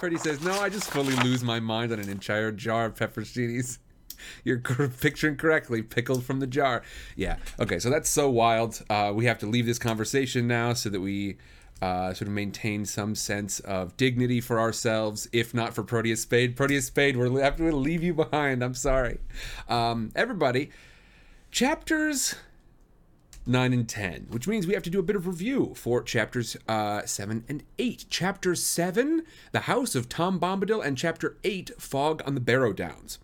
Freddy says, "No, I just fully lose my mind on an entire jar of pepperoncinis." You're picturing correctly, pickled from the jar. Yeah. Okay. So that's so wild. Uh, we have to leave this conversation now so that we uh, sort of maintain some sense of dignity for ourselves, if not for Proteus Spade. Proteus Spade, we're have to leave you behind. I'm sorry. Um, everybody, chapters 9 and 10, which means we have to do a bit of review for chapters uh, 7 and 8. Chapter 7, The House of Tom Bombadil, and chapter 8, Fog on the Barrow Downs.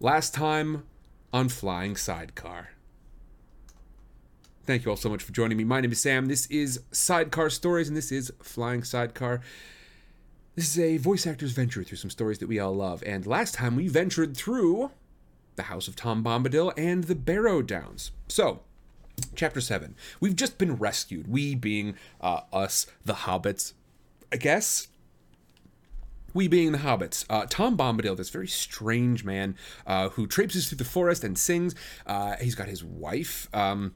Last time on Flying Sidecar. Thank you all so much for joining me. My name is Sam. This is Sidecar Stories, and this is Flying Sidecar. This is a voice actor's venture through some stories that we all love. And last time we ventured through the House of Tom Bombadil and the Barrow Downs. So, chapter 7. We've just been rescued. We being uh, us, the hobbits, I guess. We being the hobbits. Uh, Tom Bombadil, this very strange man uh, who traipses through the forest and sings. Uh, he's got his wife. Um,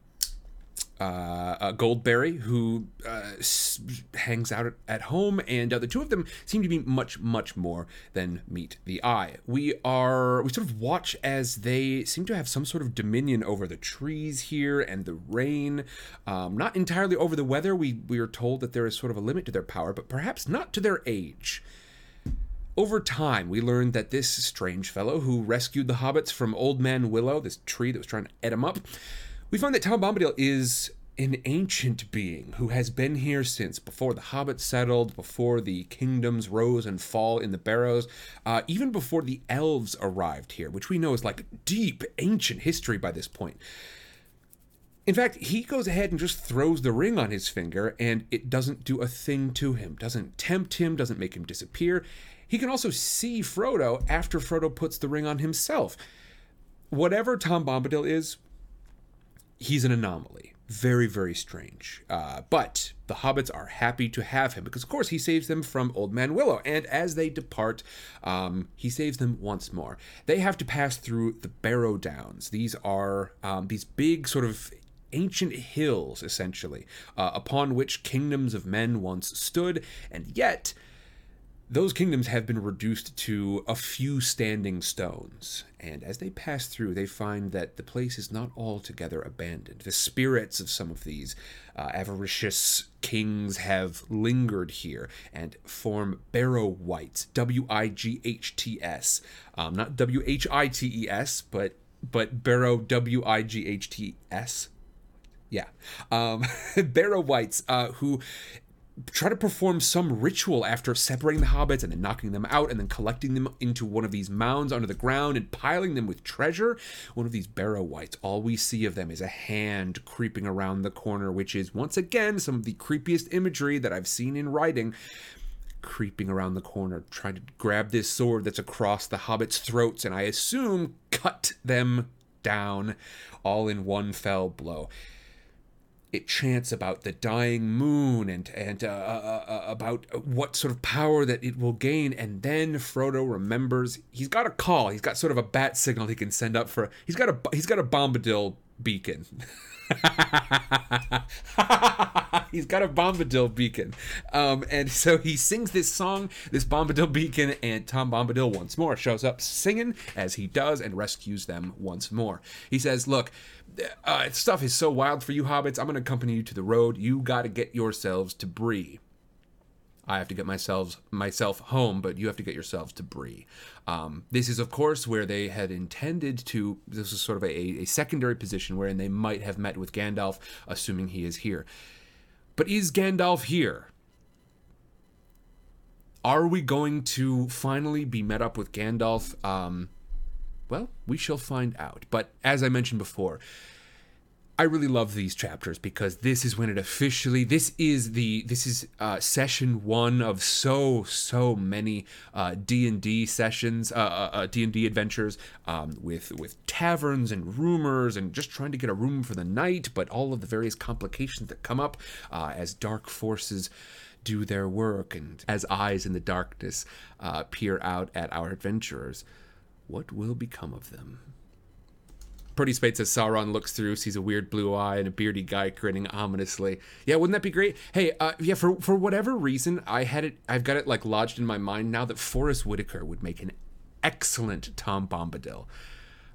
uh, uh, Goldberry, who uh, s- hangs out at home, and uh, the two of them seem to be much, much more than meet the eye. We are we sort of watch as they seem to have some sort of dominion over the trees here and the rain. Um, not entirely over the weather. We we are told that there is sort of a limit to their power, but perhaps not to their age. Over time, we learned that this strange fellow who rescued the hobbits from Old Man Willow, this tree that was trying to eat them up, we find that Tom Bombadil is an ancient being who has been here since before the hobbits settled, before the kingdoms rose and fall in the barrows, uh, even before the elves arrived here, which we know is like deep ancient history by this point. In fact, he goes ahead and just throws the ring on his finger, and it doesn't do a thing to him, doesn't tempt him, doesn't make him disappear. He can also see Frodo after Frodo puts the ring on himself. Whatever Tom Bombadil is, he's an anomaly. Very, very strange. Uh, but the hobbits are happy to have him because, of course, he saves them from Old Man Willow. And as they depart, um, he saves them once more. They have to pass through the Barrow Downs. These are um, these big, sort of ancient hills, essentially, uh, upon which kingdoms of men once stood. And yet, those kingdoms have been reduced to a few standing stones, and as they pass through, they find that the place is not altogether abandoned. The spirits of some of these uh, avaricious kings have lingered here and form Barrow Wights, W I G H T S, um, not W H I T E S, but but Barrow W I G H T S. Yeah, um, Barrow wights uh, who try to perform some ritual after separating the hobbits and then knocking them out and then collecting them into one of these mounds under the ground and piling them with treasure. One of these barrow wights, all we see of them is a hand creeping around the corner, which is once again some of the creepiest imagery that I've seen in writing. Creeping around the corner, trying to grab this sword that's across the hobbits' throats, and I assume cut them down all in one fell blow it chants about the dying moon and and uh, uh, uh, about what sort of power that it will gain. And then Frodo remembers he's got a call. He's got sort of a bat signal he can send up for. He's got a he's got a Bombadil beacon. he's got a Bombadil beacon. Um, and so he sings this song, this Bombadil beacon, and Tom Bombadil once more shows up singing as he does and rescues them once more. He says, Look, uh, stuff is so wild for you hobbits. I'm going to accompany you to the road. You got to get yourselves to Bree. I have to get myself myself home, but you have to get yourselves to Bree. Um, this is, of course, where they had intended to. This is sort of a, a secondary position wherein they might have met with Gandalf, assuming he is here. But is Gandalf here? Are we going to finally be met up with Gandalf? Um, well, we shall find out. But as I mentioned before, I really love these chapters because this is when it officially this is the this is uh, session one of so so many D and D sessions, D and D adventures um, with with taverns and rumors and just trying to get a room for the night, but all of the various complications that come up uh, as dark forces do their work and as eyes in the darkness uh, peer out at our adventurers. What will become of them? Pretty Spade says Sauron looks through, sees a weird blue eye and a beardy guy grinning ominously. Yeah, wouldn't that be great? Hey, uh, yeah, for for whatever reason, I had it. I've got it like lodged in my mind now that Forest Whitaker would make an excellent Tom Bombadil.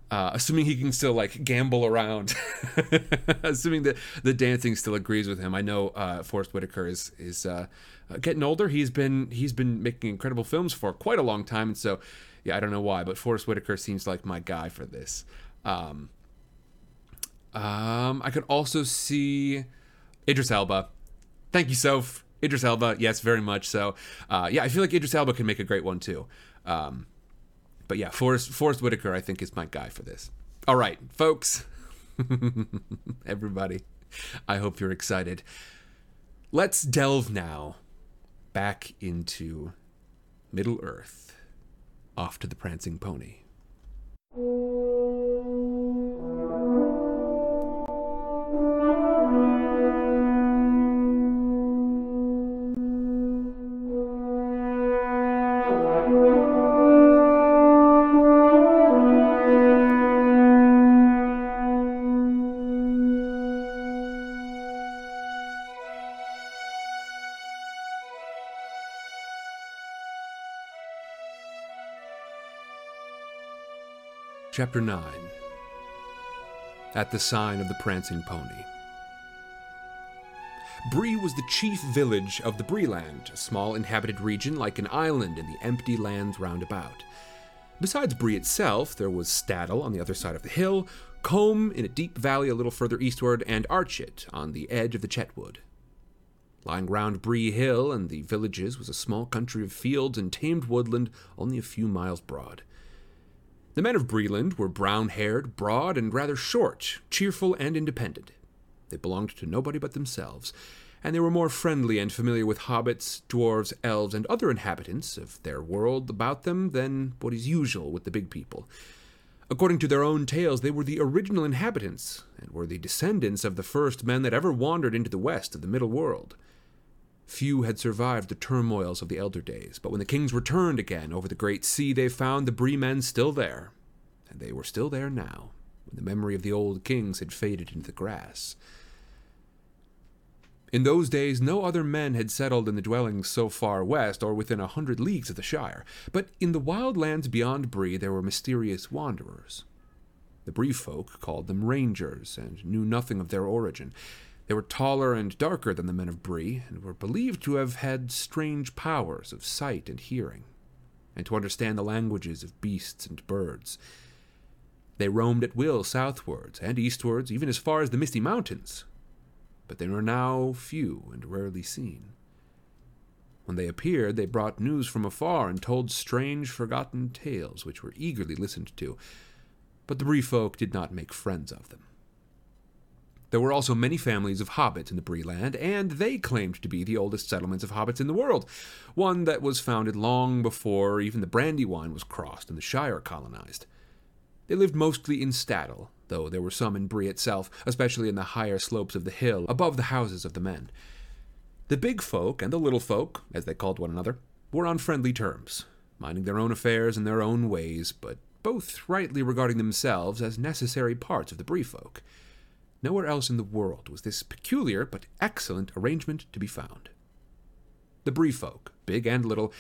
Uh, assuming he can still like gambol around, assuming that the dancing still agrees with him. I know uh, Forest Whitaker is is uh, uh, getting older. He's been he's been making incredible films for quite a long time, and so yeah, I don't know why, but Forest Whitaker seems like my guy for this. Um, um, I could also see Idris Elba. Thank you, Soph. Idris Elba, yes, very much so. Uh, yeah, I feel like Idris Elba can make a great one too. Um, but yeah, Forest Forest Whitaker, I think, is my guy for this. All right, folks, everybody, I hope you're excited. Let's delve now back into Middle Earth, off to the Prancing Pony. Thank you. Chapter 9 At the Sign of the Prancing Pony. Bree was the chief village of the Breeland, a small inhabited region like an island in the empty lands round about. Besides Bree itself, there was Staddle on the other side of the hill, Combe in a deep valley a little further eastward, and Archet on the edge of the Chetwood. Lying round Bree Hill and the villages was a small country of fields and tamed woodland only a few miles broad. The men of Breeland were brown haired, broad, and rather short, cheerful, and independent. They belonged to nobody but themselves, and they were more friendly and familiar with hobbits, dwarves, elves, and other inhabitants of their world about them than what is usual with the big people. According to their own tales, they were the original inhabitants, and were the descendants of the first men that ever wandered into the west of the Middle World. Few had survived the turmoils of the elder days, but when the kings returned again over the great sea, they found the Bree men still there. And they were still there now, when the memory of the old kings had faded into the grass. In those days, no other men had settled in the dwellings so far west or within a hundred leagues of the Shire, but in the wild lands beyond Bree there were mysterious wanderers. The Bree folk called them rangers and knew nothing of their origin. They were taller and darker than the men of Bree, and were believed to have had strange powers of sight and hearing, and to understand the languages of beasts and birds. They roamed at will southwards and eastwards, even as far as the Misty Mountains, but they were now few and rarely seen. When they appeared, they brought news from afar and told strange, forgotten tales which were eagerly listened to, but the Bree folk did not make friends of them. There were also many families of hobbits in the Bree land, and they claimed to be the oldest settlements of hobbits in the world, one that was founded long before even the Brandywine was crossed and the Shire colonized. They lived mostly in Staddle, though there were some in Bree itself, especially in the higher slopes of the hill above the houses of the men. The big folk and the little folk, as they called one another, were on friendly terms, minding their own affairs in their own ways, but both rightly regarding themselves as necessary parts of the Bree folk. Nowhere else in the world was this peculiar but excellent arrangement to be found. The Bree folk, big and little,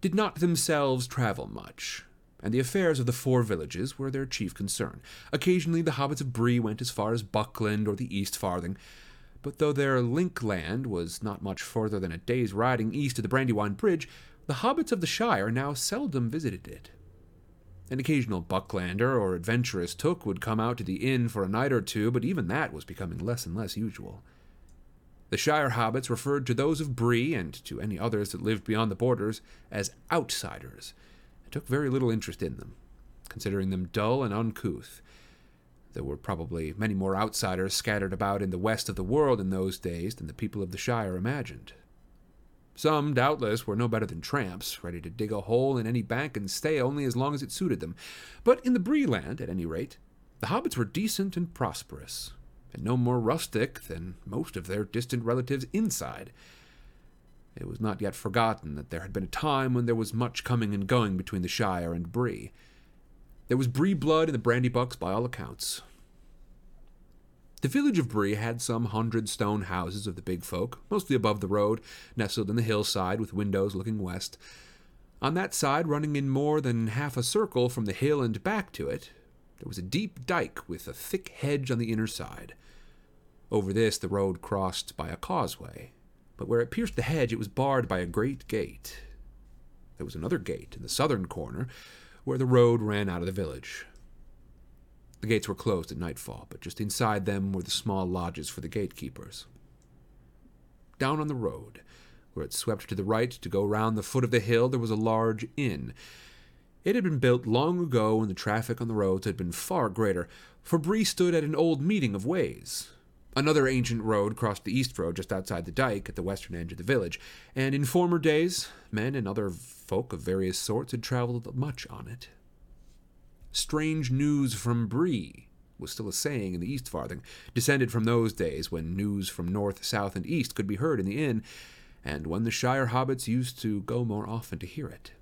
did not themselves travel much, and the affairs of the four villages were their chief concern. Occasionally the hobbits of Bree went as far as Buckland or the East Farthing, but though their link land was not much further than a day's riding east of the Brandywine Bridge, the hobbits of the Shire now seldom visited it. An occasional Bucklander or adventurous Took would come out to the inn for a night or two, but even that was becoming less and less usual. The Shire hobbits referred to those of Bree, and to any others that lived beyond the borders, as outsiders, and took very little interest in them, considering them dull and uncouth. There were probably many more outsiders scattered about in the west of the world in those days than the people of the Shire imagined. Some, doubtless, were no better than tramps, ready to dig a hole in any bank and stay only as long as it suited them. But in the Bree land, at any rate, the hobbits were decent and prosperous, and no more rustic than most of their distant relatives inside. It was not yet forgotten that there had been a time when there was much coming and going between the Shire and Bree. There was Bree blood in the Brandybucks by all accounts, The village of Bree had some hundred stone houses of the big folk, mostly above the road, nestled in the hillside with windows looking west. On that side, running in more than half a circle from the hill and back to it, there was a deep dike with a thick hedge on the inner side. Over this the road crossed by a causeway, but where it pierced the hedge it was barred by a great gate. There was another gate in the southern corner, where the road ran out of the village. The gates were closed at nightfall, but just inside them were the small lodges for the gatekeepers. Down on the road, where it swept to the right to go round the foot of the hill, there was a large inn. It had been built long ago when the traffic on the roads had been far greater, for Bree stood at an old meeting of ways. Another ancient road crossed the east road just outside the dike at the western edge of the village, and in former days men and other folk of various sorts had travelled much on it. Strange news from Bree was still a saying in the East Farthing, descended from those days when news from north, south, and east could be heard in the inn, and when the Shire hobbits used to go more often to hear it.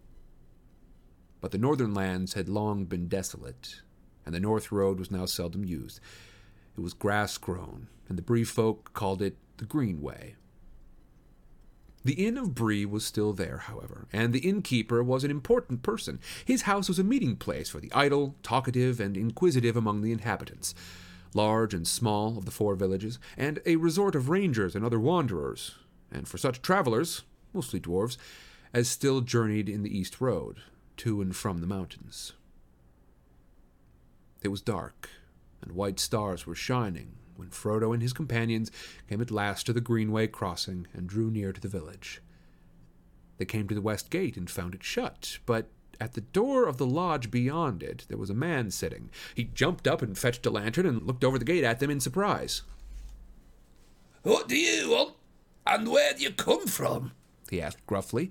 But the northern lands had long been desolate, and the north road was now seldom used. It was grass grown, and the Bree folk called it the Greenway. The Inn of Bree was still there, however, and the innkeeper was an important person. His house was a meeting place for the idle, talkative, and inquisitive among the inhabitants, large and small of the four villages, and a resort of rangers and other wanderers, and for such travellers, mostly dwarves, as still journeyed in the east road, to and from the mountains. It was dark, and white stars were shining when Frodo and his companions came at last to the Greenway crossing and drew near to the village. They came to the west gate and found it shut, but at the door of the lodge beyond it there was a man sitting. He jumped up and fetched a lantern and looked over the gate at them in surprise. What do you want? And where do you come from? he asked gruffly.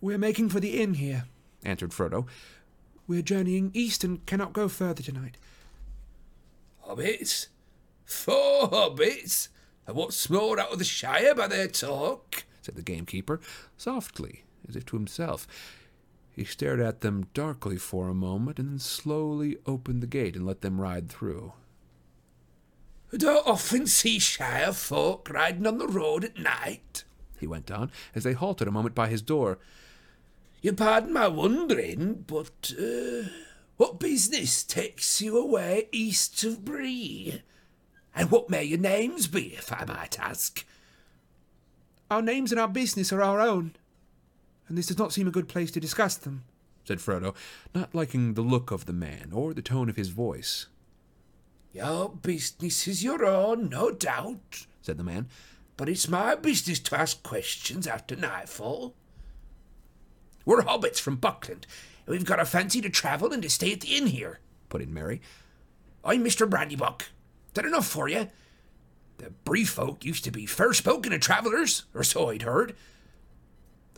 We're making for the inn here, answered Frodo. We're journeying east and cannot go further tonight. Hobbits? Four hobbits? And what's more out of the Shire by their talk? said the gamekeeper, softly, as if to himself. He stared at them darkly for a moment, and then slowly opened the gate and let them ride through. I don't often see Shire folk riding on the road at night, he went on, as they halted a moment by his door. You pardon my wondering, but uh, what business takes you away east of Bree? And what may your names be, if I might ask? Our names and our business are our own, and this does not seem a good place to discuss them, said Frodo, not liking the look of the man or the tone of his voice. Your business is your own, no doubt, said the man, but it's my business to ask questions after nightfall. We're hobbits from Buckland, and we've got a fancy to travel and to stay at the inn here, put in Merry. I'm Mr. Brandybuck. That enough for you? The Bree folk used to be fair spoken of travellers, or so I'd heard.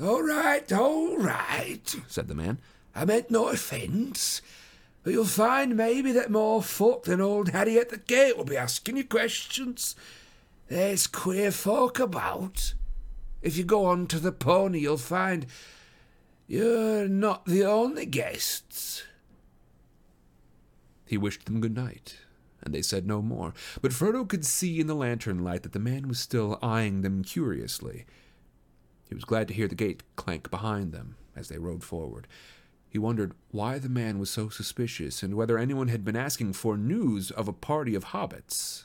All right, all right, said the man. I meant no offence. But you'll find maybe that more folk than old Harry at the gate will be asking you questions. There's queer folk about. If you go on to the pony, you'll find you're not the only guests. He wished them good night, and they said no more, but Frodo could see in the lantern light that the man was still eyeing them curiously. He was glad to hear the gate clank behind them as they rode forward. He wondered why the man was so suspicious and whether anyone had been asking for news of a party of hobbits.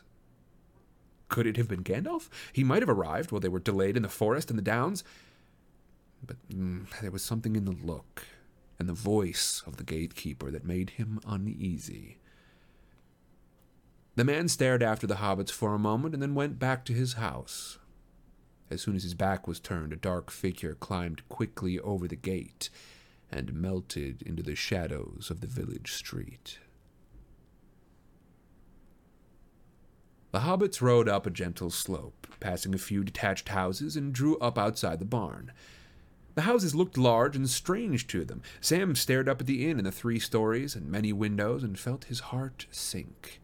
Could it have been Gandalf? He might have arrived while they were delayed in the forest and the downs. But mm, there was something in the look and the voice of the gatekeeper that made him uneasy. The man stared after the hobbits for a moment and then went back to his house. As soon as his back was turned, a dark figure climbed quickly over the gate and melted into the shadows of the village street. The hobbits rode up a gentle slope, passing a few detached houses, and drew up outside the barn. The houses looked large and strange to them. Sam stared up at the inn in the three stories and many windows and felt his heart sink.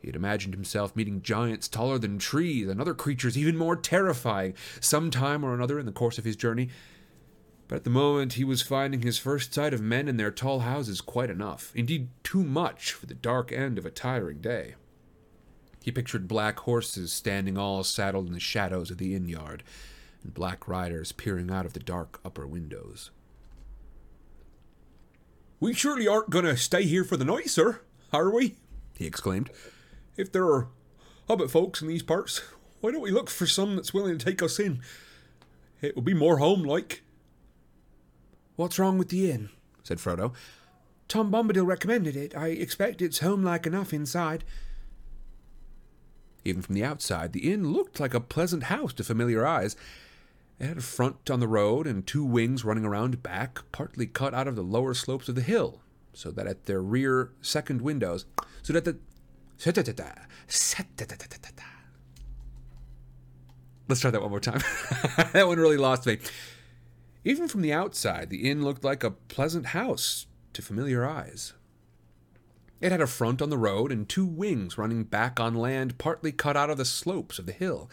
He had imagined himself meeting giants taller than trees and other creatures even more terrifying some time or another in the course of his journey. But at the moment he was finding his first sight of men in their tall houses quite enough, indeed too much for the dark end of a tiring day. He pictured black horses standing all saddled in the shadows of the inn yard, and black riders peering out of the dark upper windows. We surely aren't going to stay here for the night, sir, are we? he exclaimed. If there are hobbit folks in these parts, why don't we look for some that's willing to take us in? It will be more home like. What's wrong with the inn? said Frodo. Tom Bombadil recommended it. I expect it's home like enough inside. Even from the outside, the inn looked like a pleasant house to familiar eyes. It had a front on the road and two wings running around back, partly cut out of the lower slopes of the hill, so that at their rear second windows, so that the. Let's try that one more time. that one really lost me. Even from the outside, the inn looked like a pleasant house to familiar eyes. It had a front on the road and two wings running back on land partly cut out of the slopes of the hill,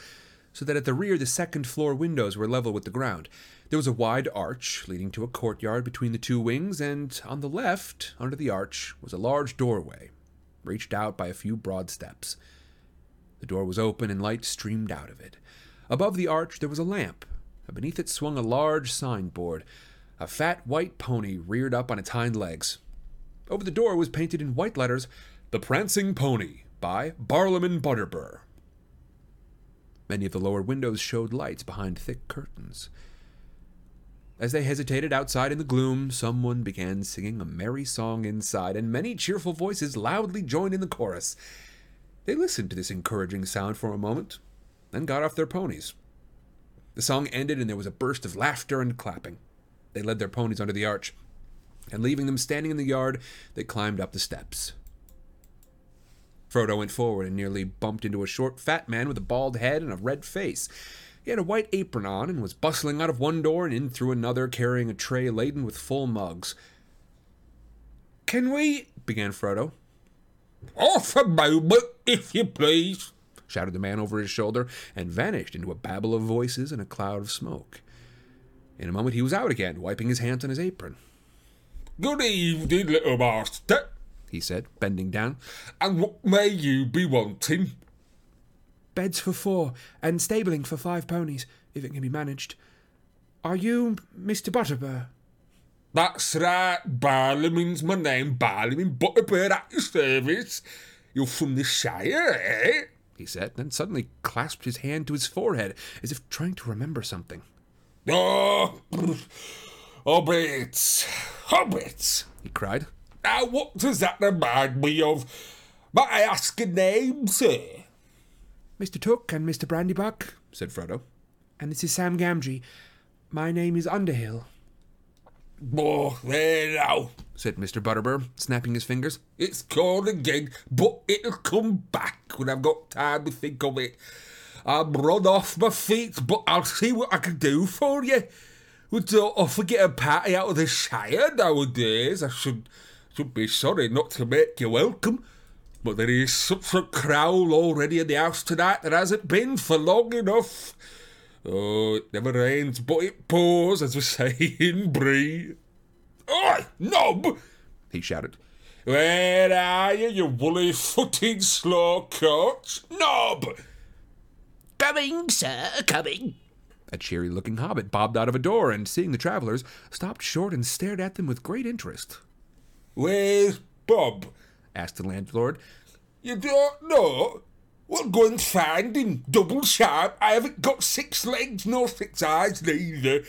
so that at the rear the second floor windows were level with the ground. There was a wide arch leading to a courtyard between the two wings, and on the left, under the arch, was a large doorway, reached out by a few broad steps. The door was open and light streamed out of it. Above the arch there was a lamp, beneath it swung a large signboard. A fat white pony reared up on its hind legs. Over the door was painted in white letters, The Prancing Pony by Barliman Butterbur. Many of the lower windows showed lights behind thick curtains. As they hesitated outside in the gloom, someone began singing a merry song inside, and many cheerful voices loudly joined in the chorus. They listened to this encouraging sound for a moment, then got off their ponies. The song ended, and there was a burst of laughter and clapping. They led their ponies under the arch and leaving them standing in the yard, they climbed up the steps. Frodo went forward and nearly bumped into a short, fat man with a bald head and a red face. He had a white apron on and was bustling out of one door and in through another, carrying a tray laden with full mugs. Can we? began Frodo. Off a moment, if you please, shouted the man over his shoulder, and vanished into a babble of voices and a cloud of smoke. In a moment he was out again, wiping his hands on his apron. Good evening, little master, he said, bending down. And what may you be wanting? Beds for four, and stabling for five ponies, if it can be managed. Are you Mr. Butterbur? That's right, Barliman's my name, Barliman Butterbur at your service. You're from the Shire, eh? he said, then suddenly clasped his hand to his forehead, as if trying to remember something. Oh, Hobbits! Hobbits! he cried. Now, what does that remind me of? Might I ask a name, sir? Mr. Took and Mr. Brandybuck, said Frodo. And this is Sam Gamgee. My name is Underhill. Oh, there now, said Mr. Butterbur, snapping his fingers. It's gone again, but it'll come back when I've got time to think of it. I'm run off my feet, but I'll see what I can do for you. We don't often get a party out of the Shire nowadays. I should should be sorry not to make you welcome. But there is such a crowd already in the house tonight there hasn't been for long enough. Oh, it never rains, but it pours, as we say in Bree. Oi, Nob! he shouted. Where are you, you woolly footed slow coach? Nob! Coming, sir, coming. A cheery looking hobbit bobbed out of a door and, seeing the travellers, stopped short and stared at them with great interest. Where's Bob? Asked the landlord. You don't know? Well, go and find him. Double sharp. I haven't got six legs nor six eyes neither.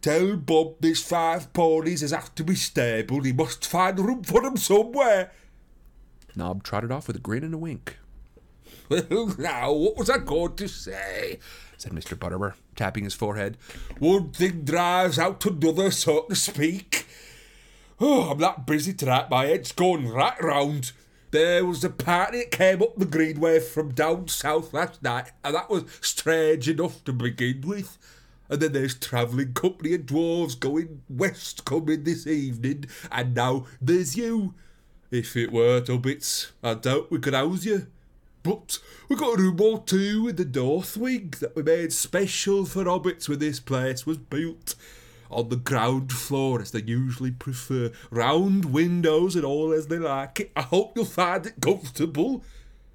Tell Bob there's five ponies as have to be stabled. He must find room for them somewhere. Nob trotted off with a grin and a wink. Well, now, what was I going to say? said Mr. Butterbur, tapping his forehead. One thing drives out another, so to speak. Oh, I'm that busy tonight, my head's going right round. There was a party that came up the Greenway from down south last night, and that was strange enough to begin with. And then there's travelling company of dwarves going west coming this evening, and now there's you. If it weren't Hobbits, I doubt we could house you. But we got a room or two in the north wing that we made special for hobbits when this place was built. On the ground floor, as they usually prefer, round windows and all as they like it. I hope you'll find it comfortable.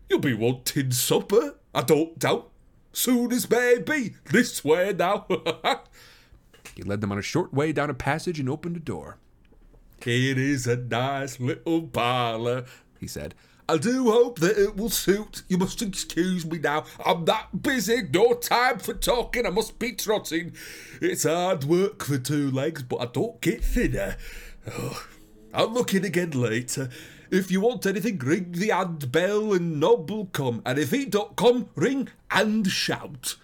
You'll be wanting supper, I don't doubt. Soon as may be, this way now. He led them on a short way down a passage and opened a door. It is a nice little parlour, He said, I do hope that it will suit. You must excuse me now. I'm that busy, no time for talking. I must be trotting. It's hard work for two legs, but I don't get thinner. Oh, I'll look in again later. If you want anything, ring the hand bell and Nob will come. And if he don't come, ring and shout.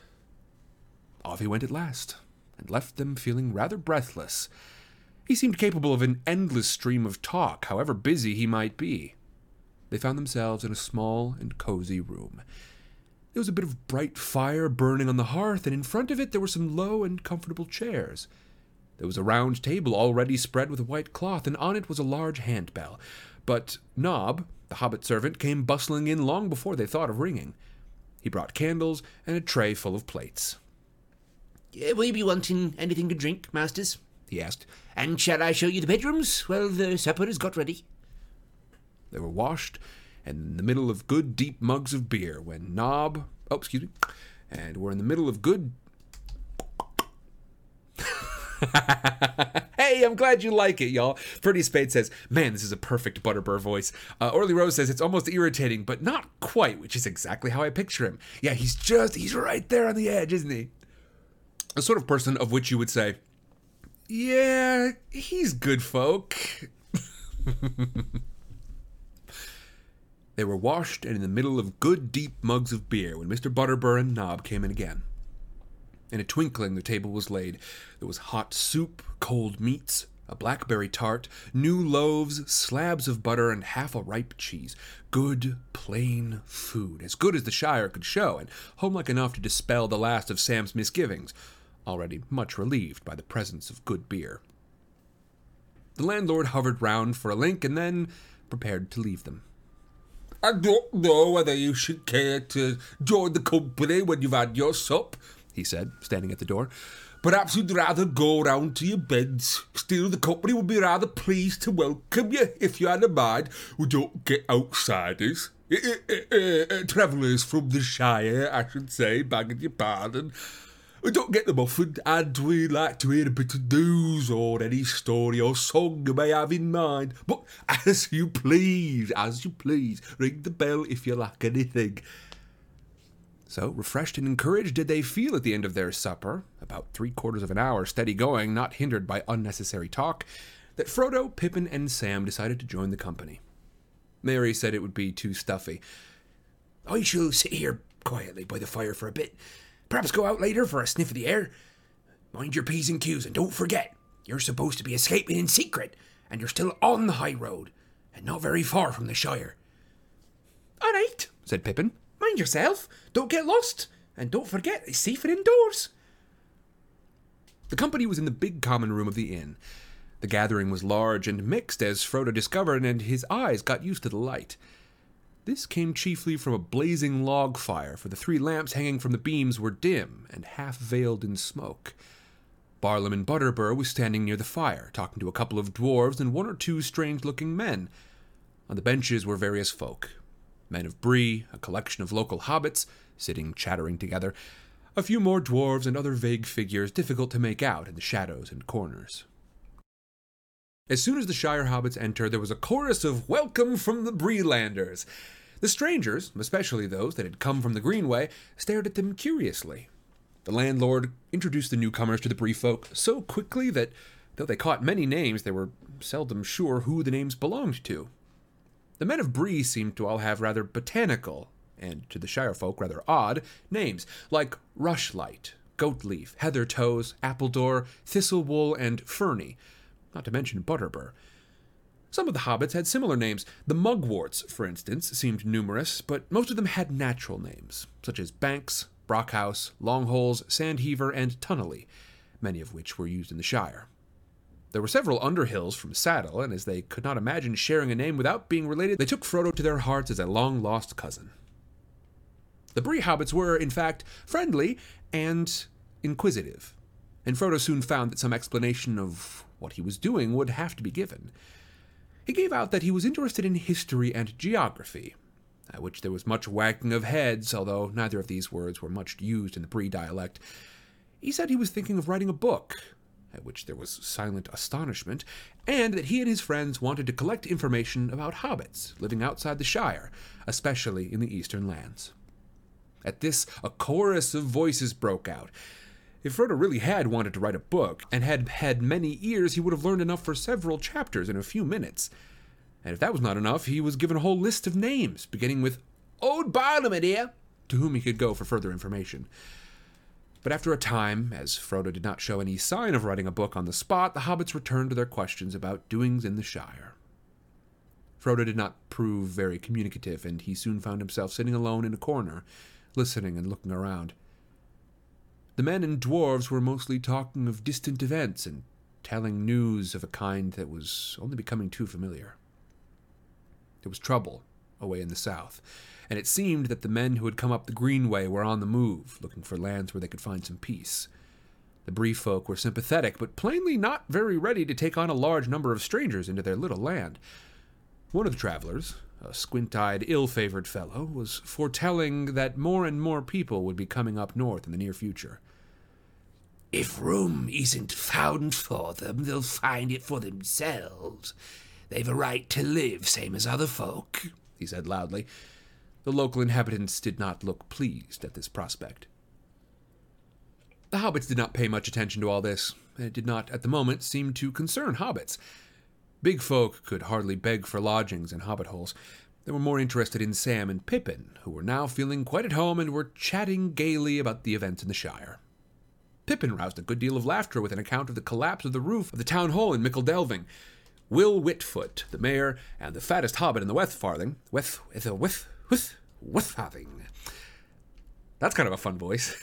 Off he went at last, and left them feeling rather breathless. He seemed capable of an endless stream of talk, however busy he might be. They found themselves in a small and cozy room. There was a bit of bright fire burning on the hearth, and in front of it there were some low and comfortable chairs. There was a round table already spread with a white cloth, and on it was a large handbell. But Nob, the hobbit servant, came bustling in long before they thought of ringing. He brought candles and a tray full of plates. Uh, will you be wanting anything to drink, masters? He asked. And shall I show you the bedrooms? Well, the supper is got ready. They were washed and in the middle of good deep mugs of beer when Nob, oh, excuse me, and we're in the middle of good. hey, I'm glad you like it, y'all. Ferdy Spade says, Man, this is a perfect Butterbur voice. Uh, Orly Rose says, It's almost irritating, but not quite, which is exactly how I picture him. Yeah, he's just, he's right there on the edge, isn't he? The sort of person of which you would say, Yeah, he's good folk. They were washed and in the middle of good deep mugs of beer when Mr. Butterbur and Nob came in again. In a twinkling, the table was laid. There was hot soup, cold meats, a blackberry tart, new loaves, slabs of butter, and half a ripe cheese. Good, plain food, as good as the Shire could show, and homelike enough to dispel the last of Sam's misgivings, already much relieved by the presence of good beer. The landlord hovered round for a link and then prepared to leave them. I don't know whether you should care to join the company when you've had your sup, he said, standing at the door. Perhaps you'd rather go round to your beds. Still, the company would be rather pleased to welcome you if you had a mind. We don't get outsiders. Uh, uh, uh, travellers from the Shire, I should say, begging your pardon. We don't get them often, and we like to hear a bit of news or any story or song you may have in mind. But as you please, as you please, ring the bell if you lack anything. So, refreshed and encouraged did they feel at the end of their supper, about three quarters of an hour steady going, not hindered by unnecessary talk, that Frodo, Pippin, and Sam decided to join the company. Merry said it would be too stuffy. I shall sit here quietly by the fire for a bit. Perhaps go out later for a sniff of the air. Mind your P's and Q's, and don't forget, you're supposed to be escaping in secret, and you're still on the high road, and not very far from the Shire. All right, said Pippin. Mind yourself, don't get lost, and don't forget it's safer indoors. The company was in the big common room of the inn. The gathering was large and mixed, as Frodo discovered, and his eyes got used to the light. This came chiefly from a blazing log fire, for the three lamps hanging from the beams were dim and half veiled in smoke. Barliman Butterbur was standing near the fire, talking to a couple of dwarves and one or two strange looking men. On the benches were various folk men of Bree, a collection of local hobbits, sitting chattering together, a few more dwarves and other vague figures difficult to make out in the shadows and corners. As soon as the Shire hobbits entered, there was a chorus of welcome from the Breelanders. The strangers, especially those that had come from the Greenway, stared at them curiously. The landlord introduced the newcomers to the Bree folk so quickly that, though they caught many names, they were seldom sure who the names belonged to. The men of Bree seemed to all have rather botanical, and to the Shire folk rather odd, names, like Rushlight, Goatleaf, Heathertoes, Appledore, Thistlewool, and Ferny, not to mention Butterbur. Some of the hobbits had similar names. The Mugworts, for instance, seemed numerous, but most of them had natural names, such as Banks, Brockhouse, Longholes, Sandheaver, and Tunnelly, many of which were used in the Shire. There were several Underhills from Staddle, and as they could not imagine sharing a name without being related, they took Frodo to their hearts as a long lost cousin. The Bree hobbits were, in fact, friendly and inquisitive, and Frodo soon found that some explanation of what he was doing would have to be given. He gave out that he was interested in history and geography, at which there was much wagging of heads, although neither of these words were much used in the Bree dialect. He said he was thinking of writing a book, at which there was silent astonishment, and that he and his friends wanted to collect information about hobbits living outside the Shire, especially in the eastern lands. At this, a chorus of voices broke out. If Frodo really had wanted to write a book, and had had many ears, he would have learned enough for several chapters in a few minutes. And if that was not enough, he was given a whole list of names, beginning with Old Barliman, dear, to whom he could go for further information. But after a time, as Frodo did not show any sign of writing a book on the spot, the hobbits returned to their questions about doings in the Shire. Frodo did not prove very communicative, and he soon found himself sitting alone in a corner, listening and looking around. The men and dwarves were mostly talking of distant events and telling news of a kind that was only becoming too familiar. There was trouble away in the south, and it seemed that the men who had come up the Greenway were on the move, looking for lands where they could find some peace. The Bree folk were sympathetic, but plainly not very ready to take on a large number of strangers into their little land. One of the travelers, a squint eyed, ill favored fellow, was foretelling that more and more people would be coming up north in the near future. If room isn't found for them, they'll find it for themselves. They've a right to live, same as other folk, he said loudly. The local inhabitants did not look pleased at this prospect. The hobbits did not pay much attention to all this, and it did not, at the moment, seem to concern hobbits. Big folk could hardly beg for lodgings in hobbit holes. They were more interested in Sam and Pippin, who were now feeling quite at home and were chatting gaily about the events in the Shire. Pippin roused a good deal of laughter with an account of the collapse of the roof of the town hall in Michel Delving. Will Whitfoot, the mayor, and the fattest hobbit in the West Farthing, Weth, with a Weth, Weth, Wethfarthing. That's kind of a fun voice.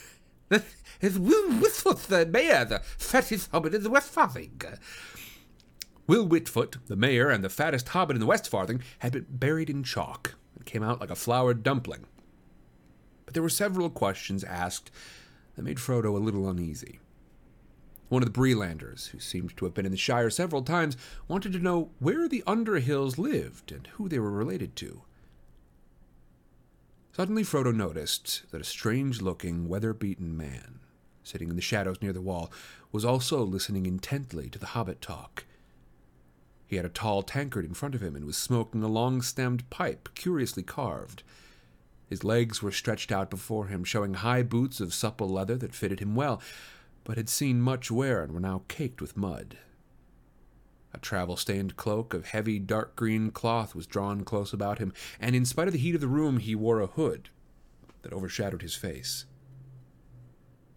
It's Will Whitfoot, the mayor, the fattest hobbit in the West Farthing. Will Whitfoot, the mayor, and the fattest hobbit in the West Farthing had been buried in chalk and came out like a floured dumpling. But there were several questions asked that made Frodo a little uneasy. One of the Breelanders, who seemed to have been in the Shire several times, wanted to know where the Underhills lived and who they were related to. Suddenly, Frodo noticed that a strange looking, weather beaten man, sitting in the shadows near the wall, was also listening intently to the hobbit talk. He had a tall tankard in front of him and was smoking a long stemmed pipe, curiously carved. His legs were stretched out before him, showing high boots of supple leather that fitted him well, but had seen much wear and were now caked with mud. A travel stained cloak of heavy dark green cloth was drawn close about him, and in spite of the heat of the room, he wore a hood that overshadowed his face.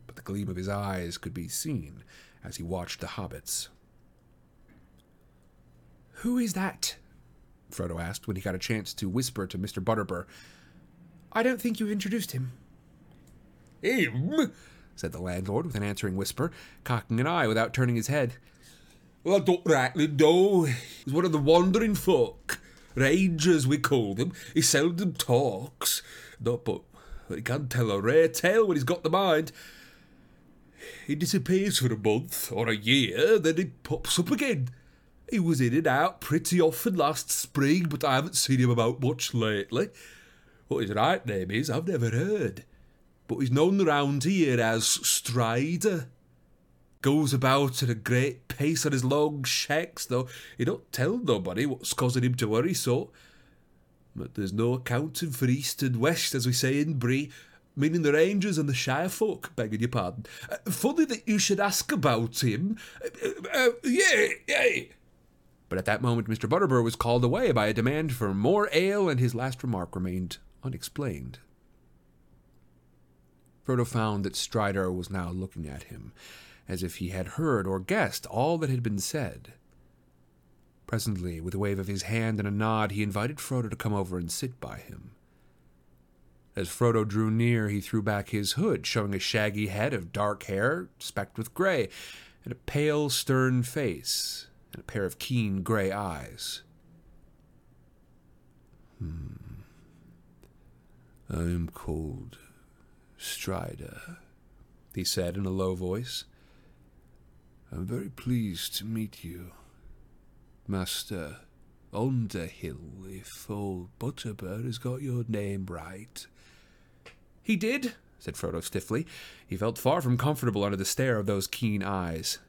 But the gleam of his eyes could be seen as he watched the hobbits. Who is that? Frodo asked when he got a chance to whisper to Mr. Butterbur. I don't think you've introduced him. Him? said the landlord with an answering whisper, cocking an eye without turning his head. Well, I don't rightly know. He's one of the wandering folk. Rangers, we call them. He seldom talks. No, but he can tell a rare tale when he's got the mind. He disappears for a month or a year, then he pops up again. He was in and out pretty often last spring, but I haven't seen him about much lately. What his right name is, I've never heard. But he's known round here as Strider. Goes about at a great pace on his long shacks, though he don't tell nobody what's causing him to worry so. But there's no accounting for east and west, as we say in Bree, meaning the Rangers and the Shire folk, begging your pardon. Uh, funny that you should ask about him. Uh, uh, yeah, yeah. But at that moment, Mr. Butterbur was called away by a demand for more ale, and his last remark remained unexplained. Frodo found that Strider was now looking at him, as if he had heard or guessed all that had been said. Presently, with a wave of his hand and a nod, he invited Frodo to come over and sit by him. As Frodo drew near, he threw back his hood, showing a shaggy head of dark hair specked with gray, and a pale, stern face, and a pair of keen gray eyes. Hmm. I am called Strider, he said in a low voice. I'm very pleased to meet you, Master Underhill, if old Butterbur has got your name right. He did, said Frodo stiffly. He felt far from comfortable under the stare of those keen eyes.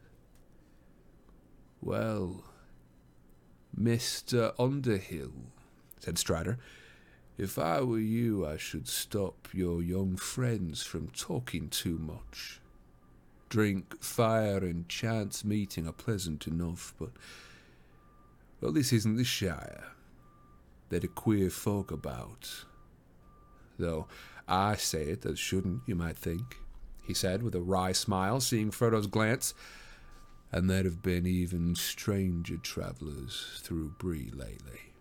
Well, Mr. Underhill, said Strider, if I were you, I should stop your young friends from talking too much. Drink, fire, and chance meeting are pleasant enough, but well, this isn't the Shire. They're a queer folk about. Though I say it as shouldn't, you might think, he said with a wry smile, seeing Frodo's glance. And there have been even stranger travellers through Bree lately,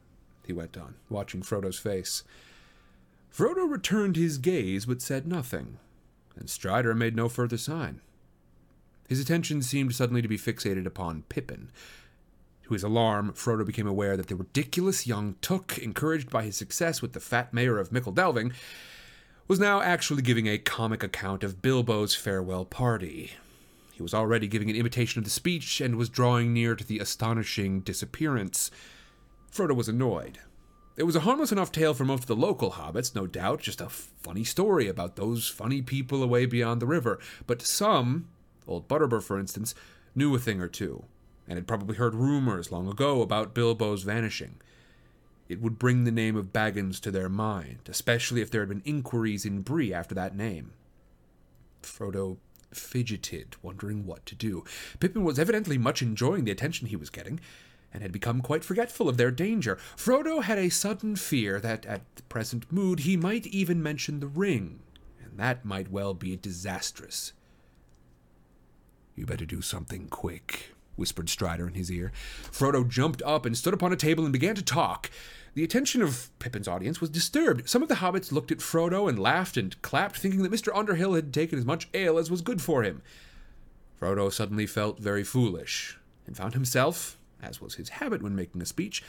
he went on, watching Frodo's face. Frodo returned his gaze but said nothing, and Strider made no further sign. His attention seemed suddenly to be fixated upon Pippin, to his alarm, Frodo became aware that the ridiculous young Took, encouraged by his success with the fat mayor of Michel Delving, was now actually giving a comic account of Bilbo's farewell party. He was already giving an imitation of the speech and was drawing near to the astonishing disappearance. Frodo was annoyed. It was a harmless enough tale for most of the local hobbits, no doubt, just a funny story about those funny people away beyond the river. But some, old Butterbur for instance, knew a thing or two and had probably heard rumors long ago about Bilbo's vanishing. It would bring the name of Baggins to their mind, especially if there had been inquiries in Bree after that name. Frodo fidgeted, wondering what to do. Pippin was evidently much enjoying the attention he was getting, and had become quite forgetful of their danger. Frodo had a sudden fear that, at the present mood, he might even mention the ring, and that might well be disastrous. You better do something quick, whispered Strider in his ear. Frodo jumped up and stood upon a table and began to talk. The attention of Pippin's audience was disturbed. Some of the hobbits looked at Frodo and laughed and clapped, thinking that Mr. Underhill had taken as much ale as was good for him. Frodo suddenly felt very foolish, and found himself, as was his habit when making a speech,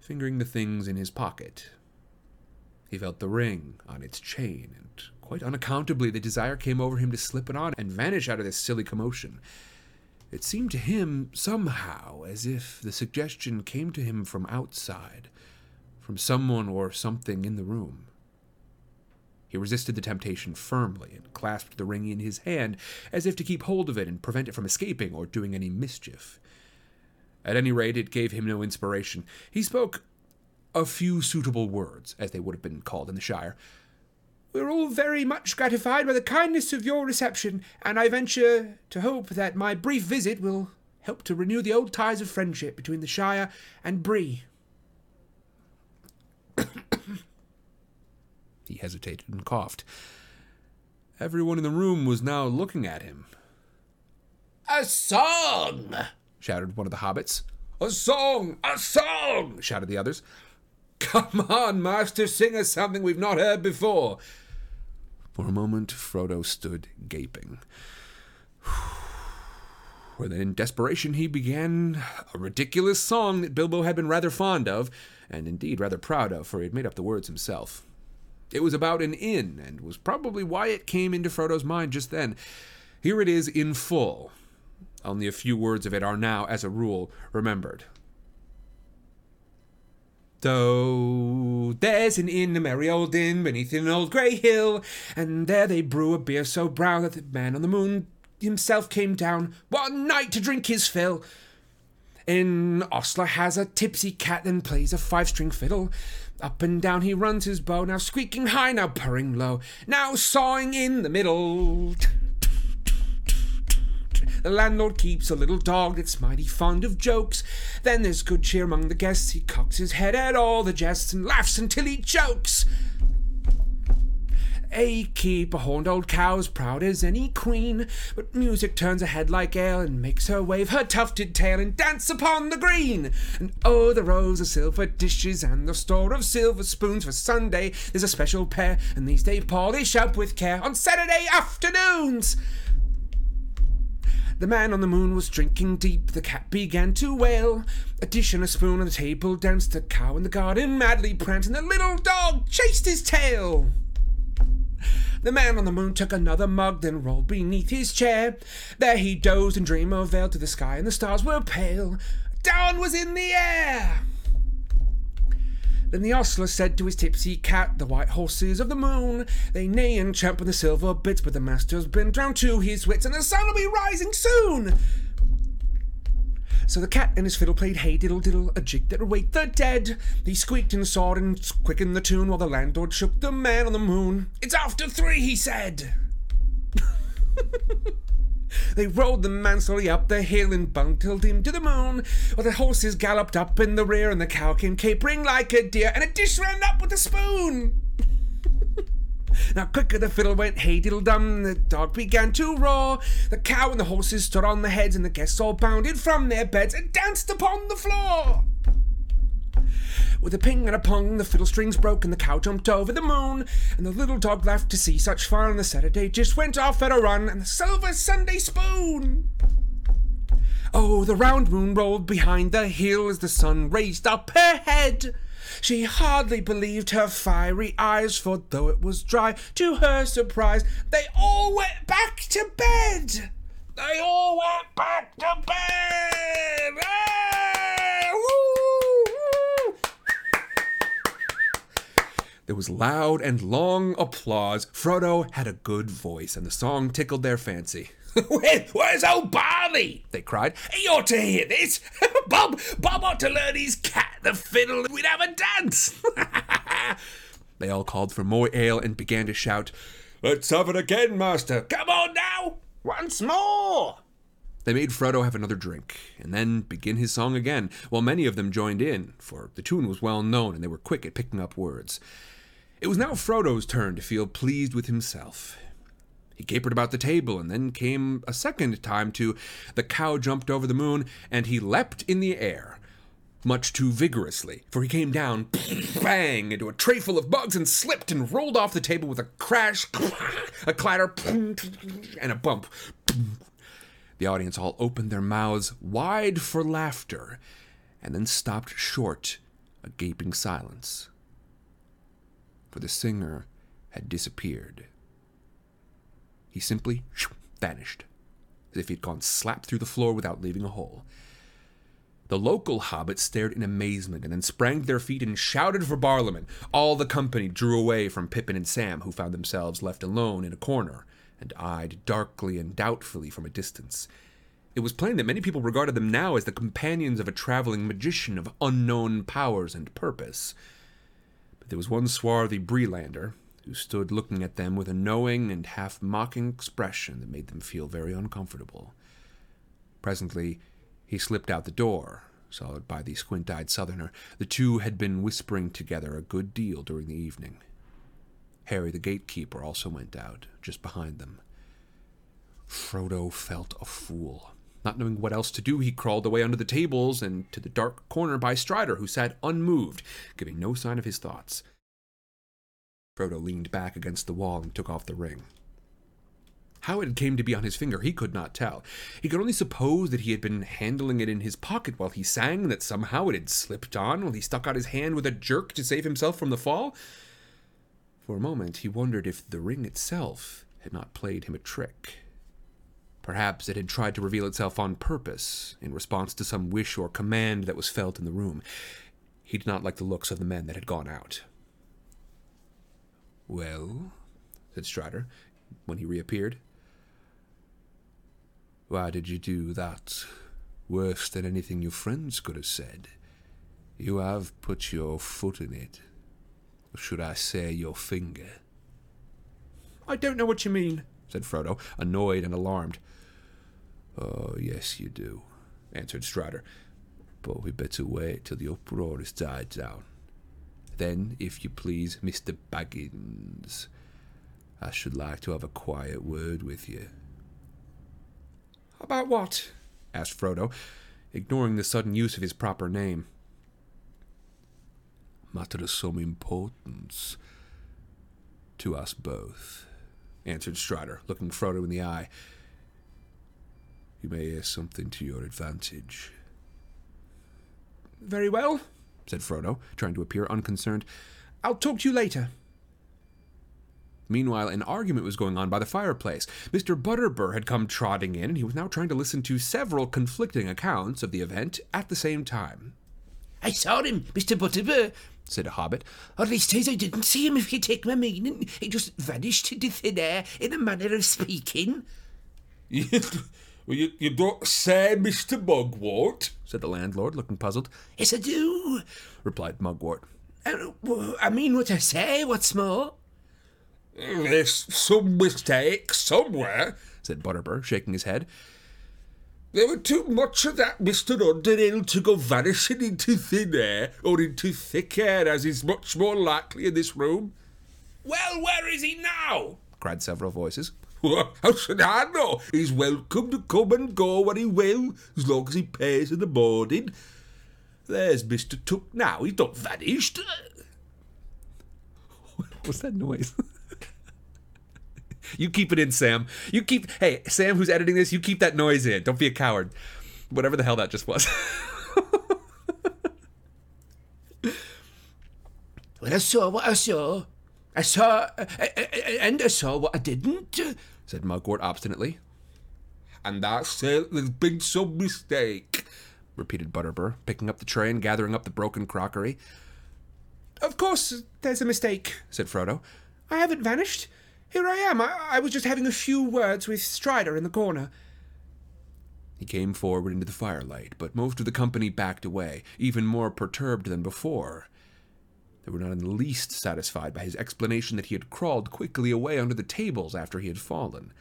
fingering the things in his pocket. He felt the ring on its chain, and quite unaccountably the desire came over him to slip it on and vanish out of this silly commotion. It seemed to him somehow as if the suggestion came to him from outside, from someone or something in the room. He resisted the temptation firmly and clasped the ring in his hand as if to keep hold of it and prevent it from escaping or doing any mischief. At any rate, it gave him no inspiration. He spoke a few suitable words, as they would have been called in the Shire, we're all very much gratified by the kindness of your reception, and I venture to hope that my brief visit will help to renew the old ties of friendship between the Shire and Bree. he hesitated and coughed. Everyone in the room was now looking at him. A song! Shouted one of the hobbits. A song! A song! shouted the others. Come on, master, sing us something we've not heard before. For a moment, Frodo stood gaping. then, in desperation, he began a ridiculous song that Bilbo had been rather fond of, and indeed rather proud of, for he had made up the words himself. It was about an inn, and was probably why it came into Frodo's mind just then. Here it is in full. Only a few words of it are now, as a rule, remembered. Though there's an inn, a merry old inn, beneath an old grey hill, and there they brew a beer so brown that the man on the moon himself came down one night to drink his fill. In Ostler has a tipsy cat, then plays a five string fiddle. Up and down he runs his bow, now squeaking high, now purring low, now sawing in the middle. The landlord keeps a little dog that's mighty fond of jokes. Then there's good cheer among the guests. He cocks his head at all the jests and laughs until he chokes. They keep a horned old cow as proud as any queen, but music turns her head like ale and makes her wave her tufted tail and dance upon the green. And oh, the rows of silver dishes and the store of silver spoons for Sunday. There's a special pair, and these they polish up with care on Saturday afternoons. The man on the moon was drinking deep, the cat began to wail. A dish and a spoon on the table danced, a cow in the garden madly pranced, and the little dog chased his tail. The man on the moon took another mug, then rolled beneath his chair. There he dozed and dreamed of veil to the sky, and the stars were pale. Dawn was in the air. Then the ostler said to his tipsy cat, The white horses of the moon, they neigh and champ on the silver bits, but the master's been drowned to his wits, and the sun will be rising soon. So the cat and his fiddle played hey diddle diddle, a jig that would wake the dead. He squeaked and sawed and quickened the tune while the landlord shook the man on the moon. It's after three, he said. They rode the man slowly up the hill and bungled him to the moon. While the horses galloped up in the rear and the cow came capering like a deer and a dish ran up with a spoon. Now quicker the fiddle went, hey diddle dum, the dog began to roar. The cow and the horses stood on their heads, and the guests all bounded from their beds and danced upon the floor. With a ping and a pong, the fiddle strings broke, and the cow jumped over the moon. And the little dog laughed to see such fun, the Saturday just went off at a run, and the silver Sunday spoon. Oh, the round moon rolled behind the hill as the sun raised up her head. She hardly believed her fiery eyes, for though it was dry, to her surprise, they all went back to bed. They all went back to bed. Ah, There was loud and long applause. Frodo had a good voice, and the song tickled their fancy. Where, where's old Barney? They cried. He ought to hear this. Bob, Bob ought to learn his cat the fiddle. And we'd have a dance. They all called for more ale and began to shout, Let's have it again, master. Come on now, once more. They made Frodo have another drink, and then begin his song again, while many of them joined in, for the tune was well known and they were quick at picking up words. It was now Frodo's turn to feel pleased with himself. He capered about the table, and then came a second time to the cow jumped over the moon, and he leapt in the air, much too vigorously, for he came down, bang, into a tray full of bugs and slipped and rolled off the table with a crash, a clatter, and a bump. The audience all opened their mouths wide for laughter, and then stopped short, a gaping silence. For the singer had disappeared. He simply vanished, as if he had gone slap through the floor without leaving a hole. The local hobbits stared in amazement and then sprang to their feet and shouted for Barliman. All the company drew away from Pippin and Sam, who found themselves left alone in a corner and eyed darkly and doubtfully from a distance. It was plain that many people regarded them now as the companions of a traveling magician of unknown powers and purpose. There was one swarthy Breelander who stood looking at them with a knowing and half mocking expression that made them feel very uncomfortable. Presently, he slipped out the door, followed by the squint eyed southerner. The two had been whispering together a good deal during the evening. Harry the gatekeeper also went out, just behind them. Frodo felt a fool. Not knowing what else to do, he crawled away under the tables and to the dark corner by Strider, who sat unmoved, giving no sign of his thoughts. Frodo leaned back against the wall and took off the ring. How it came to be on his finger, he could not tell. He could only suppose that he had been handling it in his pocket while he sang, and that somehow it had slipped on while he stuck out his hand with a jerk to save himself from the fall. For a moment, he wondered if the ring itself had not played him a trick. Perhaps it had tried to reveal itself on purpose, in response to some wish or command that was felt in the room. He did not like the looks of the men that had gone out. Well, said Strider, when he reappeared. Why did you do that? Worse than anything your friends could have said. You have put your foot in it. Or should I say your finger? I don't know what you mean, said Frodo, annoyed and alarmed. Oh, yes, you do, answered Strider. But we better wait till the uproar has died down. Then, if you please, Mr. Baggins, I should like to have a quiet word with you. About what? asked Frodo, ignoring the sudden use of his proper name. Matter of some importance to us both, answered Strider, looking Frodo in the eye. You may hear something to your advantage. Very well, said Frodo, trying to appear unconcerned. I'll talk to you later. Meanwhile, an argument was going on by the fireplace. Mr. Butterbur had come trotting in, and he was now trying to listen to several conflicting accounts of the event at the same time. I saw him, Mr. Butterbur. said a hobbit. Or leastways I didn't see him if you take my meaning. He just vanished into thin air in a manner of speaking. You, well, you, you don't say, Mr. Mugwort, said the landlord, looking puzzled. Yes, I do. replied Mugwort. Uh, I mean what I say, what's more. There's some mistake somewhere. said Butterbur, shaking his head. There were too much of that Mr. Underhill to go vanishing into thin air or into thick air, as is much more likely in this room. Well, where is he now? cried several voices. Well, how should I know? He's welcome to come and go when he will, as long as he pays in the morning. There's Mr. Took now. He's not vanished. What's that noise? you keep it in, Sam. You keep. Hey, Sam, who's editing this, you keep that noise in. Don't be a coward. Whatever the hell that just was. Well, I saw what I saw. I saw, and I saw what I didn't. said Mugwort obstinately. And I say there's been some mistake. repeated Butterbur, picking up the tray and gathering up the broken crockery. Of course, there's a mistake, said Frodo. I haven't vanished. Here I am. I, I was just having a few words with Strider in the corner. He came forward into the firelight, but most of the company backed away, even more perturbed than before. They were not in the least satisfied by his explanation that he had crawled quickly away under the tables after he had fallen.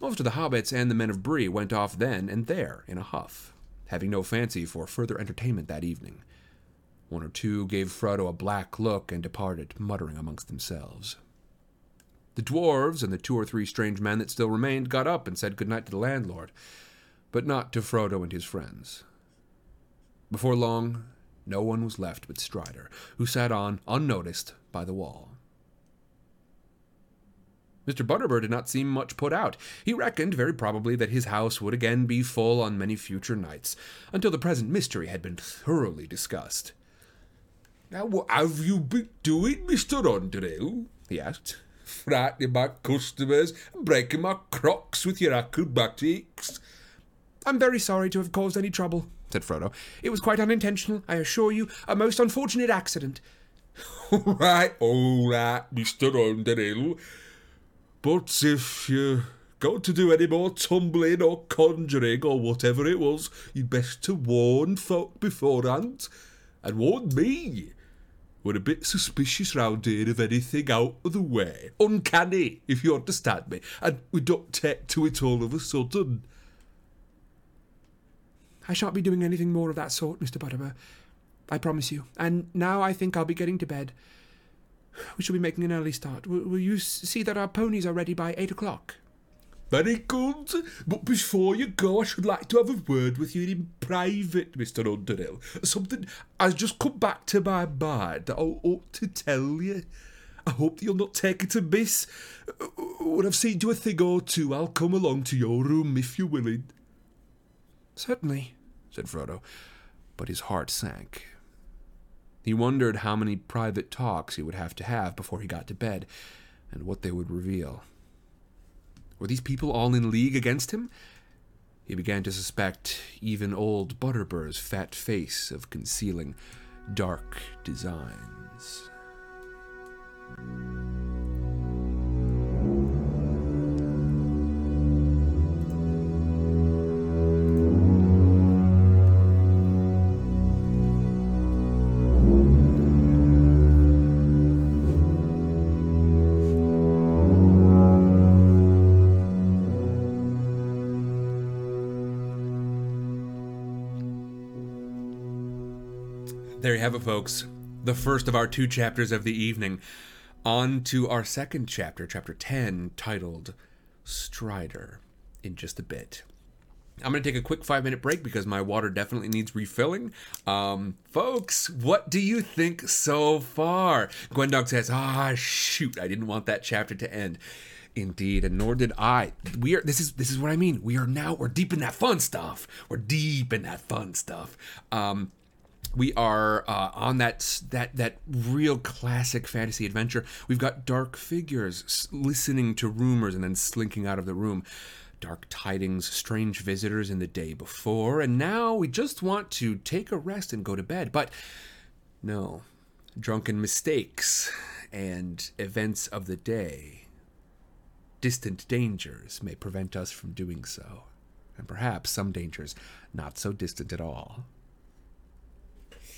Most of the hobbits and the men of Bree went off then and there in a huff, having no fancy for further entertainment that evening. One or two gave Frodo a black look and departed, muttering amongst themselves. The dwarves and the two or three strange men that still remained got up and said good night to the landlord, but not to Frodo and his friends. Before long, no one was left but Strider, who sat on, unnoticed, by the wall. Mr. Butterbur did not seem much put out. He reckoned, very probably, that his house would again be full on many future nights, until the present mystery had been thoroughly discussed. Now, what have you been doing, Mr. Underhill? He asked. Frightening my customers and breaking my crocks with your acrobatics. I'm very sorry to have caused any trouble, said Frodo. It was quite unintentional, I assure you, a most unfortunate accident. All right, all right, Mr. Underhill. But if you're going to do any more tumbling or conjuring or whatever it was, you'd best to warn folk beforehand. And warn me. We're a bit suspicious round here of anything out of the way. Uncanny, if you understand me. And we don't take to it all of a sudden. I shan't be doing anything more of that sort, Mr. Butterbur. I promise you. And now I think I'll be getting to bed. We shall be making an early start. Will, will you see that our ponies are ready by eight o'clock? Very good. But before you go, I should like to have a word with you in private, Mr. Underhill. Something has just come back to my mind that I ought to tell you. I hope that you'll not take it amiss. When I've seen to a thing or two, I'll come along to your room if you're willing. Certainly. Said Frodo, but his heart sank. He wondered how many private talks he would have to have before he got to bed, and what they would reveal. Were these people all in league against him? He began to suspect even old Butterbur's fat face of concealing dark designs. It, folks. The first of our two chapters of the evening. On to our second chapter, chapter 10, titled Strider, in just a bit. I'm going to take a quick five minute break because my water definitely needs refilling. Um, folks, what do you think so far? Gwendog says, ah, shoot, I didn't want that chapter to end. Indeed, and nor did I. We are. This is this is what I mean. We are now. We're deep in that fun stuff. We're deep in that fun stuff. Um, we are uh, on that that that real classic fantasy adventure. We've got dark figures listening to rumors and then slinking out of the room. Dark tidings, strange visitors in the day before, and now we just want to take a rest and go to bed. But no, drunken mistakes, and events of the day. Distant dangers may prevent us from doing so, and perhaps some dangers not so distant at all.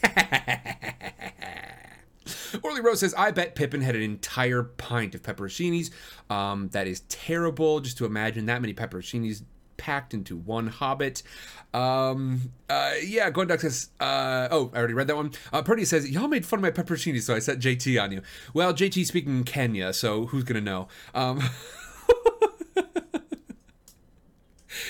Orly Rose says, I bet Pippin had an entire pint of pepperoncinis. Um, that is terrible just to imagine that many pepperoncinis packed into one hobbit. Um, uh, yeah, Gondok says, uh, oh, I already read that one. Uh, Purdy says, y'all made fun of my pepperoncini, so I set JT on you. Well, JT speaking in Kenya, so who's gonna know? Um,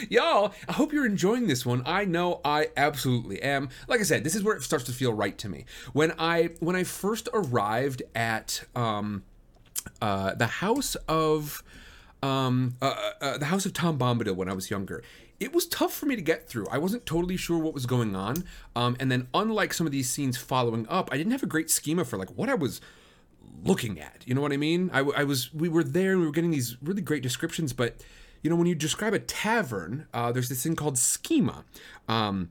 y'all i hope you're enjoying this one i know i absolutely am like i said this is where it starts to feel right to me when i when i first arrived at um uh the house of um uh, uh, uh the house of tom bombadil when i was younger it was tough for me to get through. I wasn't totally sure what was going on. Um, and then, unlike some of these scenes following up, I didn't have a great schema for like what I was looking at. You know what I mean? I, I was, we were there and we were getting these really great descriptions, but you know, when you describe a tavern, uh, there's this thing called schema. Um,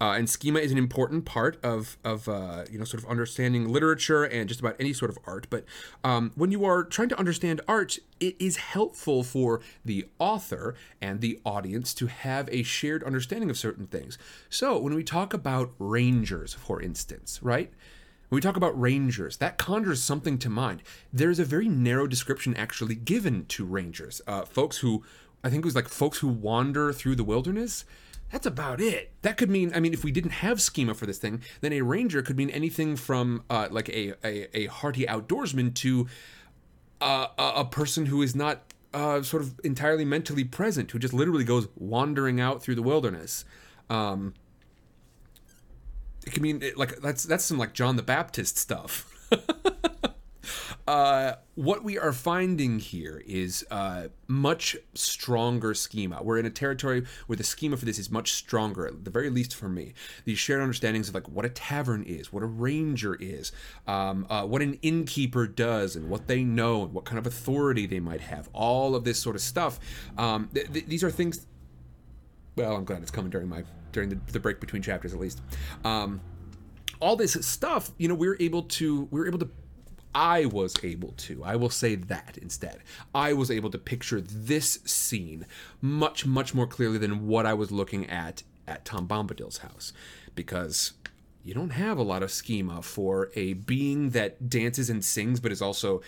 uh, and schema is an important part of, of uh, you know, sort of understanding literature and just about any sort of art. But um, when you are trying to understand art, it is helpful for the author and the audience to have a shared understanding of certain things. So when we talk about rangers, for instance, right? When we talk about rangers, that conjures something to mind. There's a very narrow description actually given to rangers. Uh, folks who, I think it was like folks who wander through the wilderness. That's about it. That could mean, I mean, if we didn't have schema for this thing, then a ranger could mean anything from uh, like a, a, a hearty outdoorsman to uh, a, a person who is not uh, sort of entirely mentally present, who just literally goes wandering out through the wilderness. Um, it can mean it, like that's that's some like John the Baptist stuff. uh, what we are finding here is uh, much stronger schema. We're in a territory where the schema for this is much stronger, at the very least for me. These shared understandings of like what a tavern is, what a ranger is, um, uh, what an innkeeper does, and what they know, and what kind of authority they might have. All of this sort of stuff. Um, th- th- these are things. Well, I'm glad it's coming during my during the, the break between chapters at least. Um, all this stuff, you know, we we're able to we we're able to I was able to, I will say that instead. I was able to picture this scene much, much more clearly than what I was looking at at Tom Bombadil's house. Because you don't have a lot of schema for a being that dances and sings, but is also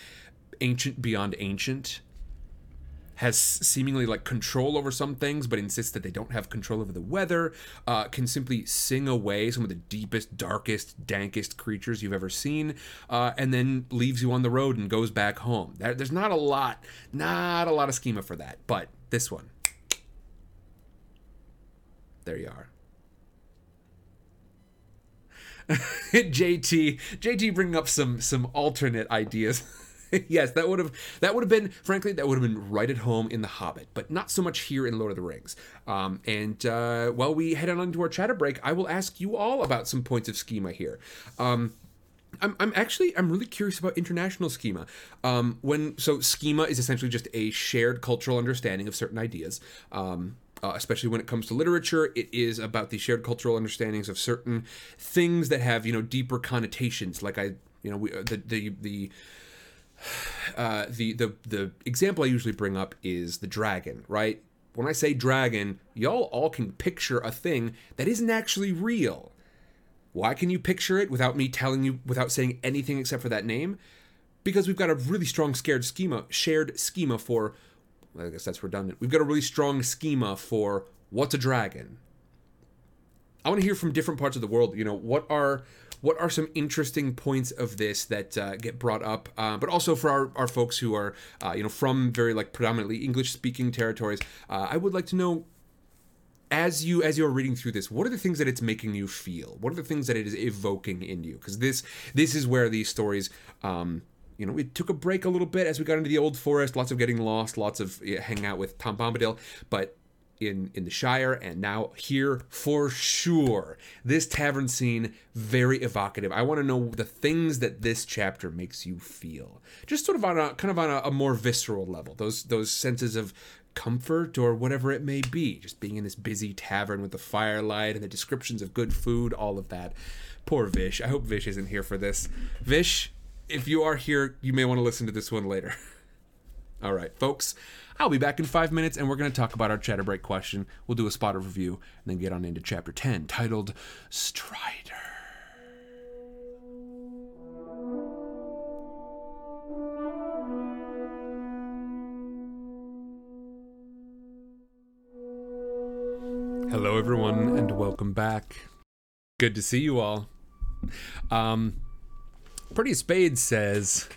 ancient beyond ancient has seemingly like control over some things, but insists that they don't have control over the weather, uh, can simply sing away some of the deepest, darkest, dankest creatures you've ever seen, uh, and then leaves you on the road and goes back home. there's not a lot, not a lot of schema for that, but this one, there you are. JT, JT bringing up some some alternate ideas. yes, that would have that would have been frankly that would have been right at home in The Hobbit, but not so much here in Lord of the Rings. Um, and uh, while we head on into our chatter break, I will ask you all about some points of schema here. Um, I'm, I'm actually I'm really curious about international schema. Um, when so schema is essentially just a shared cultural understanding of certain ideas. Um, uh, especially when it comes to literature, it is about the shared cultural understandings of certain things that have you know deeper connotations. Like I you know we, uh, the the the uh, the the the example I usually bring up is the dragon, right? When I say dragon, y'all all can picture a thing that isn't actually real. Why can you picture it without me telling you, without saying anything except for that name? Because we've got a really strong scared schema, shared schema for. I guess that's redundant. We've got a really strong schema for what's a dragon. I want to hear from different parts of the world. You know, what are what are some interesting points of this that uh, get brought up uh, but also for our, our folks who are uh, you know from very like predominantly english speaking territories uh, i would like to know as you as you're reading through this what are the things that it's making you feel what are the things that it is evoking in you because this this is where these stories um, you know, we took a break a little bit as we got into the old forest, lots of getting lost, lots of yeah, hanging out with Tom Bombadil. But in in the Shire and now here for sure. This tavern scene very evocative. I want to know the things that this chapter makes you feel, just sort of on a kind of on a, a more visceral level. Those those senses of comfort or whatever it may be. Just being in this busy tavern with the firelight and the descriptions of good food, all of that. Poor Vish. I hope Vish isn't here for this. Vish, if you are here, you may want to listen to this one later. All right, folks. I'll be back in five minutes and we're going to talk about our chatter break question. We'll do a spotter review and then get on into chapter 10 titled Strider. Hello, everyone, and welcome back. Good to see you all. Um, Pretty Spade says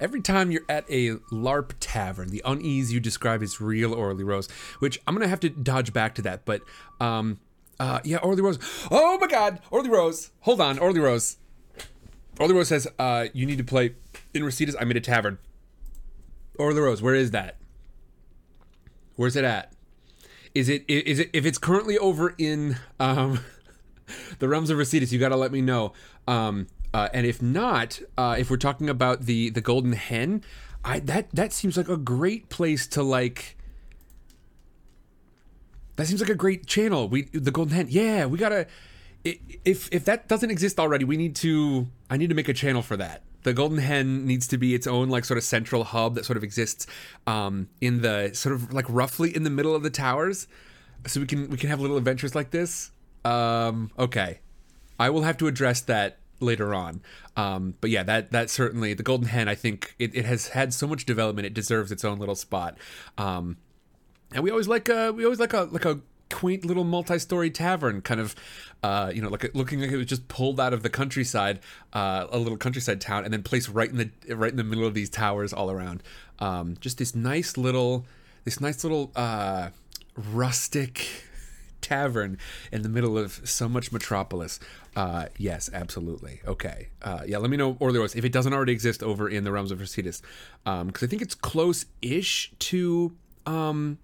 every time you're at a LARP tavern, the unease you describe is real, Orly Rose. Which I'm gonna have to dodge back to that, but um, uh, yeah, Orly Rose. Oh my God, Orly Rose. Hold on, Orly Rose. Orly Rose says uh, you need to play in Rositas. I'm at a tavern. Orly Rose, where is that? Where's it at? Is it is it if it's currently over in um the realms of Rositas, you got to let me know. Um, uh, and if not, uh, if we're talking about the the golden hen, I that that seems like a great place to like. That seems like a great channel. We the golden hen. Yeah, we gotta. If if that doesn't exist already, we need to. I need to make a channel for that. The golden hen needs to be its own like sort of central hub that sort of exists um, in the sort of like roughly in the middle of the towers, so we can we can have little adventures like this. Um, okay, I will have to address that later on. Um, but yeah, that that certainly the Golden Hen. I think it, it has had so much development; it deserves its own little spot. Um, and we always like a we always like a like a quaint little multi-story tavern, kind of, uh, you know, like looking like it was just pulled out of the countryside, uh, a little countryside town, and then placed right in the right in the middle of these towers all around. Um, just this nice little this nice little uh, rustic tavern in the middle of so much metropolis. Uh, yes, absolutely. Okay. Uh, yeah, let me know, or there was, if it doesn't already exist over in the realms of Rositas. Because I think it's close ish to. Um,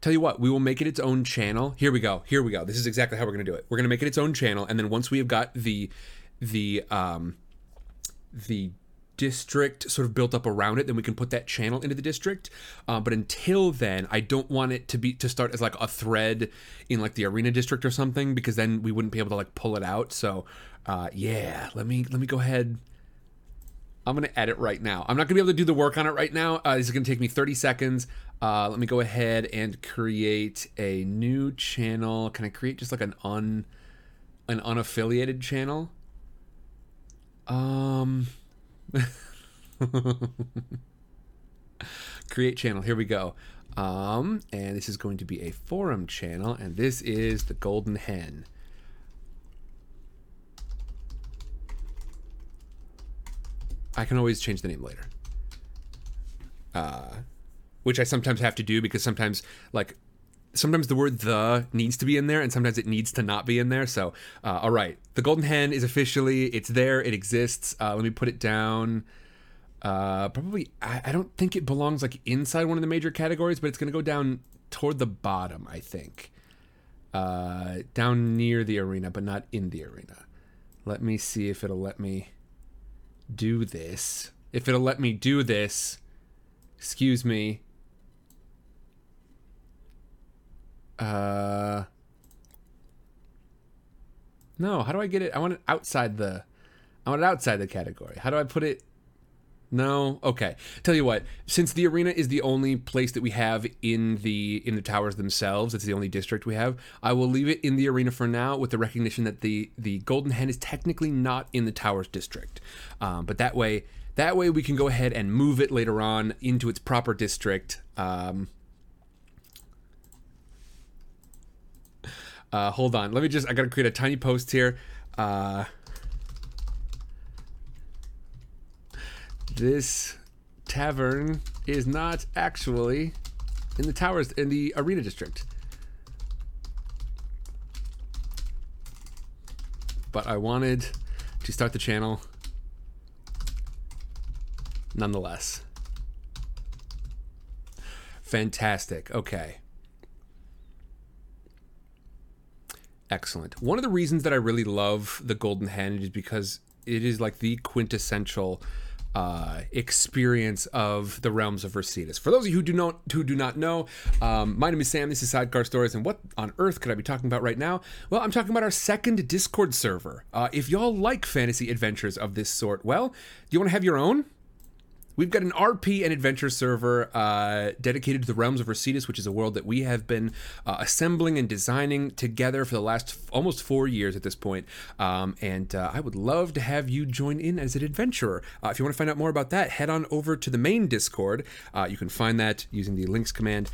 tell you what, we will make it its own channel. Here we go. Here we go. This is exactly how we're going to do it. We're going to make it its own channel. And then once we have got the. The um, the district sort of built up around it then we can put that channel into the district. Uh, but until then i don't want it to be to start as like a thread in like the arena district or something because then we wouldn't be able to like pull it out. So uh, yeah let me let me go ahead. I'm gonna edit right now. I'm not gonna be able to do the work on it right now. Uh, this is gonna take me 30 seconds. Uh, let me go ahead and create a new channel. Can i create just like an un an unaffiliated channel? Um create channel here we go. Um and this is going to be a forum channel and this is the golden hen. I can always change the name later. Uh which i sometimes have to do because sometimes like sometimes the word the needs to be in there and sometimes it needs to not be in there. So uh, all right. The golden hen is officially it's there it exists. Uh, let me put it down. Uh, probably I, I don't think it belongs like inside one of the major categories but it's going to go down toward the bottom i think. Uh, down near the arena but not in the arena. Let me see if it'll let me do this. If it'll let me do this excuse me Uh. No, how do I get it? I want it outside the. I want it outside the category. How do I put it? No. Okay. Tell you what. Since the arena is the only place that we have in the in the towers themselves, it's the only district we have. I will leave it in the arena for now, with the recognition that the the golden hen is technically not in the towers district. Um, but that way, that way we can go ahead and move it later on into its proper district. Um, Uh, hold on. Let me just. I gotta create a tiny post here. Uh, this tavern is not actually in the towers in the arena district. But I wanted to start the channel nonetheless. Fantastic. Okay. Excellent. One of the reasons that I really love the Golden Hen is because it is like the quintessential uh, experience of the realms of Vercetus. For those of you who do not who do not know, um, my name is Sam. This is Sidecar Stories, and what on earth could I be talking about right now? Well, I'm talking about our second Discord server. Uh, if y'all like fantasy adventures of this sort, well, do you want to have your own? We've got an RP and adventure server uh, dedicated to the realms of Vercetus, which is a world that we have been uh, assembling and designing together for the last f- almost four years at this point. Um, and uh, I would love to have you join in as an adventurer. Uh, if you want to find out more about that, head on over to the main Discord. Uh, you can find that using the links command.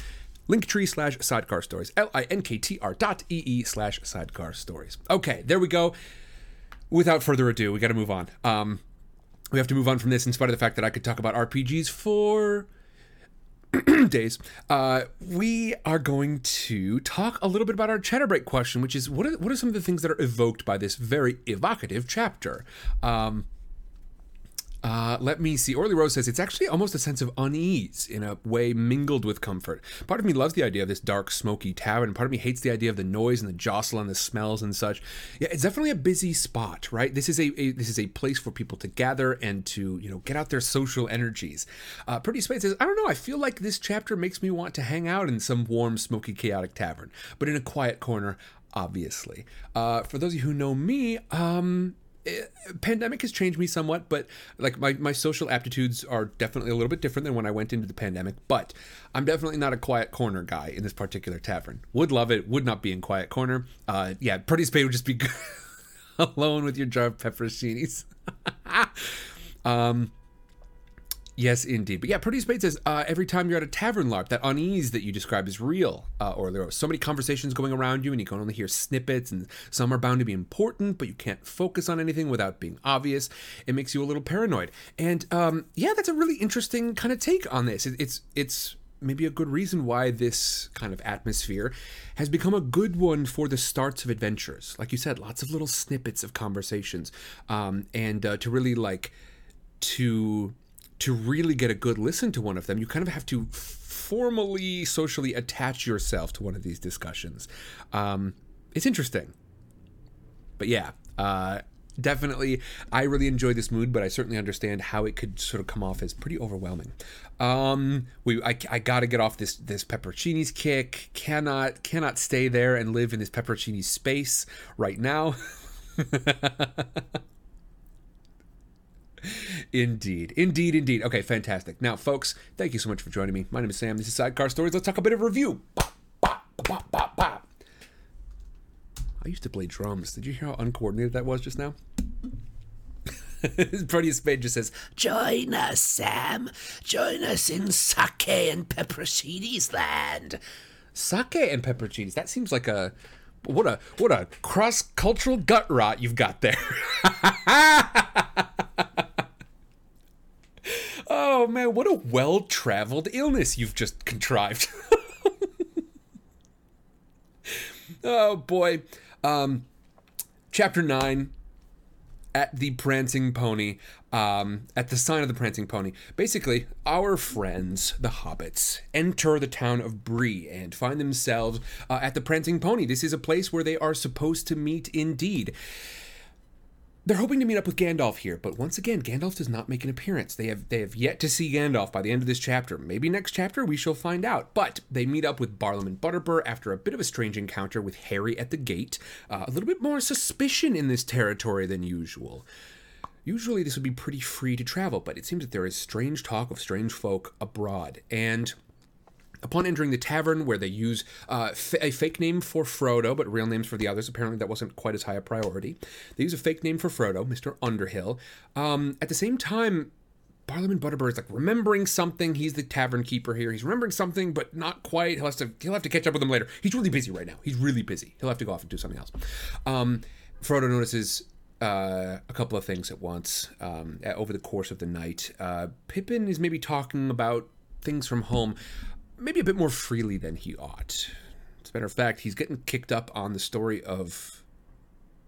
Linktree slash sidecar stories. L I N K T R dot E slash sidecar stories. Okay, there we go. Without further ado, we got to move on. Um, we have to move on from this in spite of the fact that I could talk about RPGs for days. Uh, we are going to talk a little bit about our chatter break question, which is what are, what are some of the things that are evoked by this very evocative chapter? Um, uh, let me see. Orly Rose says it's actually almost a sense of unease in a way mingled with comfort. Part of me loves the idea of this dark, smoky tavern. Part of me hates the idea of the noise and the jostle and the smells and such. Yeah, it's definitely a busy spot, right? This is a, a this is a place for people to gather and to you know get out their social energies. Uh, Pretty Spade says, I don't know. I feel like this chapter makes me want to hang out in some warm, smoky, chaotic tavern, but in a quiet corner obviously. Uh, for those of you who know me, um, pandemic has changed me somewhat, but like my, my social aptitudes are definitely a little bit different than when I went into the pandemic. But I'm definitely not a quiet corner guy in this particular tavern. Would love it, would not be in quiet corner. Uh, yeah, Pretty Spade would just be alone with your jar of pepperoncinis. um, Yes, indeed. But yeah, Pretty Spade says uh, every time you're at a tavern larp, that unease that you describe is real. Uh, or there are so many conversations going around you, and you can only hear snippets, and some are bound to be important, but you can't focus on anything without being obvious. It makes you a little paranoid. And um, yeah, that's a really interesting kind of take on this. It, it's it's maybe a good reason why this kind of atmosphere has become a good one for the starts of adventures. Like you said, lots of little snippets of conversations, um, and uh, to really like to to really get a good listen to one of them, you kind of have to formally, socially attach yourself to one of these discussions. Um, it's interesting. But yeah, uh, definitely, I really enjoy this mood, but I certainly understand how it could sort of come off as pretty overwhelming. Um, we, I, I got to get off this this pepperoncinis kick. Cannot cannot stay there and live in this pepperoncini space right now. Indeed, indeed, indeed. Okay, fantastic. Now, folks, thank you so much for joining me. My name is Sam. This is Sidecar Stories. Let's talk a bit of review. Bop, bop, bop, bop, bop. I used to play drums. Did you hear how uncoordinated that was just now? Pretty Spade just says, Join us, Sam. Join us in sake and pepperoncinis land. "Sake and pepperoncinis." That seems like a what a what a cross cultural gut rot you've got there. oh man, what a well traveled illness you've just contrived. oh boy. Um, chapter 9 at the Prancing Pony, um, at the sign of the Prancing Pony. Basically, our friends, the hobbits, enter the town of Bree and find themselves uh, at the Prancing Pony. This is a place where they are supposed to meet indeed. They're hoping to meet up with Gandalf here, but once again, Gandalf does not make an appearance. They have they have yet to see Gandalf by the end of this chapter. Maybe next chapter we shall find out. But they meet up with Barliman Butterbur after a bit of a strange encounter with Harry at the gate. Uh, a little bit more suspicion in this territory than usual. Usually this would be pretty free to travel, but it seems that there is strange talk of strange folk abroad. And Upon entering the tavern, where they use uh, f- a fake name for Frodo, but real names for the others, apparently that wasn't quite as high a priority. They use a fake name for Frodo, Mr. Underhill. Um, at the same time, Barliman Butterbur is like remembering something. He's the tavern keeper here. He's remembering something, but not quite. He'll have to he'll have to catch up with him later. He's really busy right now. He's really busy. He'll have to go off and do something else. Um, Frodo notices uh, a couple of things at once um, over the course of the night. Uh, Pippin is maybe talking about things from home, maybe a bit more freely than he ought. As a matter of fact, he's getting kicked up on the story of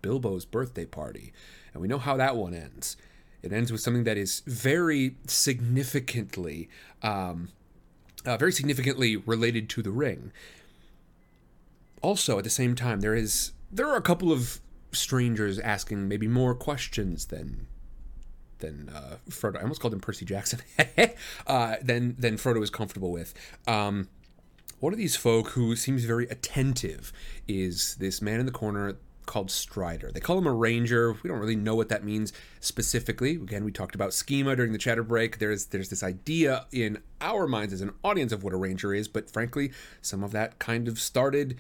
Bilbo's birthday party, and we know how that one ends. It ends with something that is very significantly, um, uh, very significantly related to the ring. Also, at the same time, there is there are a couple of strangers asking maybe more questions than than uh, Frodo. I almost called him Percy Jackson. uh, than than Frodo is comfortable with. Um, one of these folk who seems very attentive is this man in the corner called Strider. They call him a ranger. We don't really know what that means specifically. Again, we talked about schema during the chatter break. There's there's this idea in our minds as an audience of what a ranger is, but frankly, some of that kind of started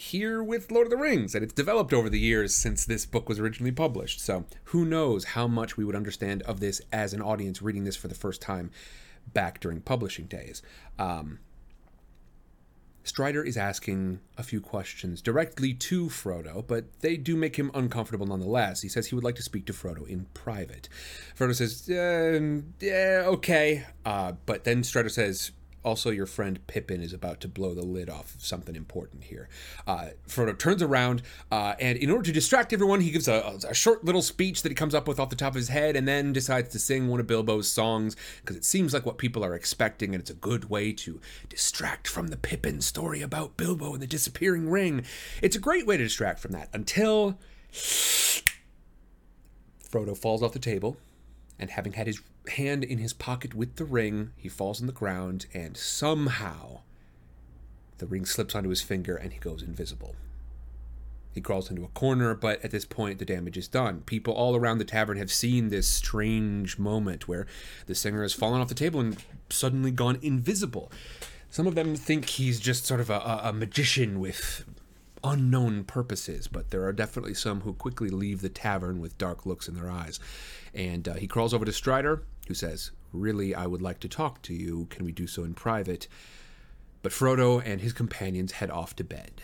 here with Lord of the Rings, and it's developed over the years since this book was originally published. So who knows how much we would understand of this as an audience reading this for the first time back during publishing days. Um, Strider is asking a few questions directly to Frodo, but they do make him uncomfortable nonetheless. He says he would like to speak to Frodo in private. Frodo says, uh, yeah, okay. Uh, but then Strider says, also, your friend Pippin is about to blow the lid off of something important here. Uh, Frodo turns around, uh, and in order to distract everyone, he gives a, a, short little speech that he comes up with off the top of his head, and then decides to sing one of Bilbo's songs because it seems like what people are expecting, and it's a good way to distract from the Pippin story about Bilbo and the disappearing ring. It's a great way to distract from that until Frodo falls off the table, and having had his hand in his pocket with the ring. He falls on the ground, and somehow the ring slips onto his finger and he goes invisible. He crawls into a corner, but at this point, the damage is done. People all around the tavern have seen this strange moment where the singer has fallen off the table and suddenly gone invisible. Some of them think he's just sort of a, a magician with unknown purposes, but there are definitely some who quickly leave the tavern with dark looks in their eyes. And uh, he crawls over to Strider, who says, Really, I would like to talk to you. Can we do so in private? But Frodo and his companions head off to bed.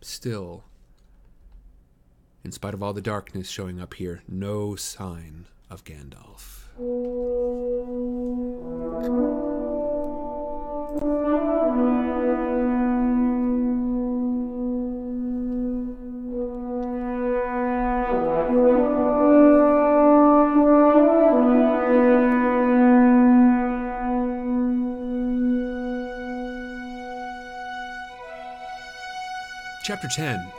Still, in spite of all the darkness showing up here, no sign of Gandalf. Chapter 10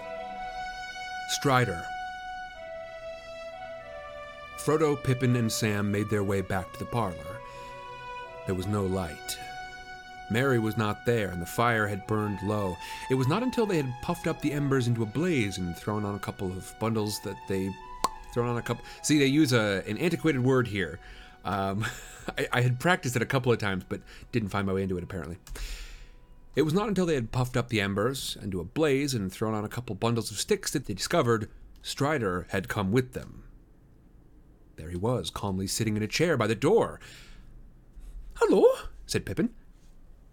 Strider Frodo, Pippin, and Sam made their way back to the parlor. There was no light. Merry was not there, and the fire had burned low. It was not until they had puffed up the embers into a blaze and thrown on a couple of bundles that they thrown on a couple. See, they use a, an antiquated word here. Um, I, I had practiced it a couple of times, but didn't find my way into it apparently. It was not until they had puffed up the embers into a blaze and thrown on a couple bundles of sticks that they discovered Strider had come with them. There he was, calmly sitting in a chair by the door. Hello, said Pippin.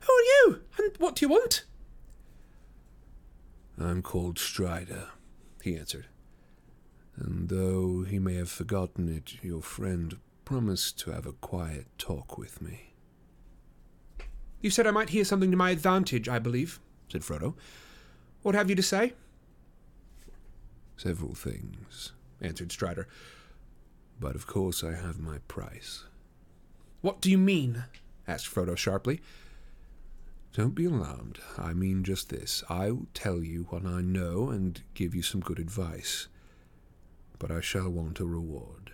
Who are you, and what do you want? I'm called Strider, he answered. And though he may have forgotten it, your friend promised to have a quiet talk with me. You said I might hear something to my advantage, I believe, said Frodo. What have you to say? Several things, answered Strider. But of course I have my price. What do you mean? asked Frodo sharply. Don't be alarmed. I mean just this. I will tell you what I know and give you some good advice. But I shall want a reward.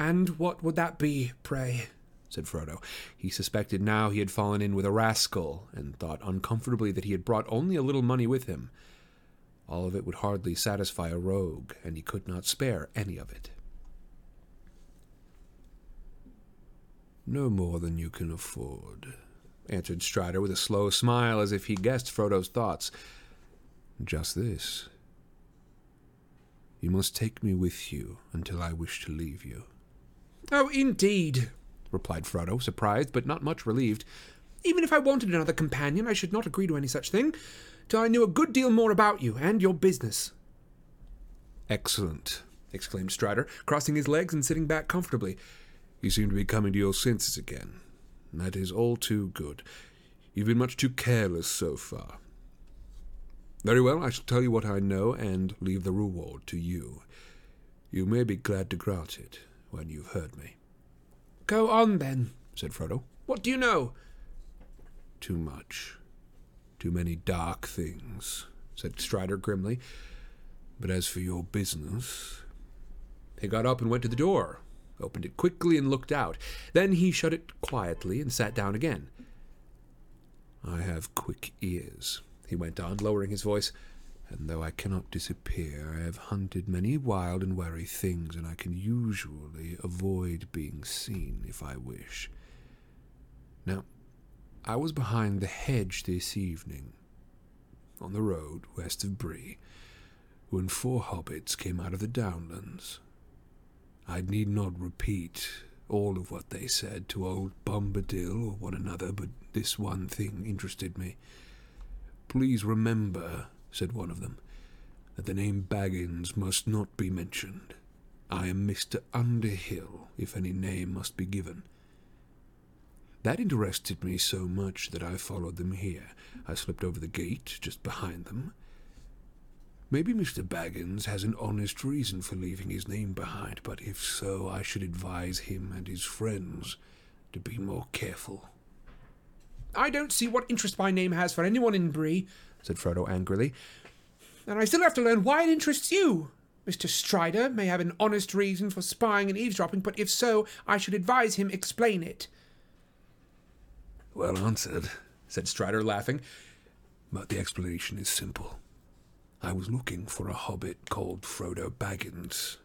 And what would that be, pray? Said Frodo. He suspected now he had fallen in with a rascal, and thought uncomfortably that he had brought only a little money with him. All of it would hardly satisfy a rogue, and he could not spare any of it. No more than you can afford, answered Strider with a slow smile as if he guessed Frodo's thoughts. Just this. You must take me with you until I wish to leave you. Oh, indeed, replied Frodo, surprised but not much relieved. Even if I wanted another companion, I should not agree to any such thing, till I knew a good deal more about you and your business. Excellent, exclaimed Strider, crossing his legs and sitting back comfortably. You seem to be coming to your senses again. That is all too good. You've been much too careless so far. Very well, I shall tell you what I know and leave the reward to you. You may be glad to grant it when you've heard me. Go on, then, said Frodo. What do you know? Too much. Too many dark things, said Strider grimly. But as for your business. He got up and went to the door, opened it quickly, and looked out. Then he shut it quietly and sat down again. I have quick ears, he went on, lowering his voice, and though I cannot disappear, I have hunted many wild and wary things, and I can usually avoid being seen if I wish. Now, I was behind the hedge this evening, on the road west of Bree, when four hobbits came out of the downlands. I need not repeat all of what they said to old Bombadil or one another, but this one thing interested me. Please remember, said one of them, that the name Baggins must not be mentioned. I am Mr. Underhill, if any name must be given. That interested me so much that I followed them here. I slipped over the gate just behind them. Maybe Mr. Baggins has an honest reason for leaving his name behind, but if so, I should advise him and his friends to be more careful. I don't see what interest my name has for anyone in Bree, said Frodo angrily. And I still have to learn why it interests you. Mr. Strider may have an honest reason for spying and eavesdropping, but if so, I should advise him explain it. Well answered, said Strider, laughing. But the explanation is simple. I was looking for a hobbit called Frodo Baggins.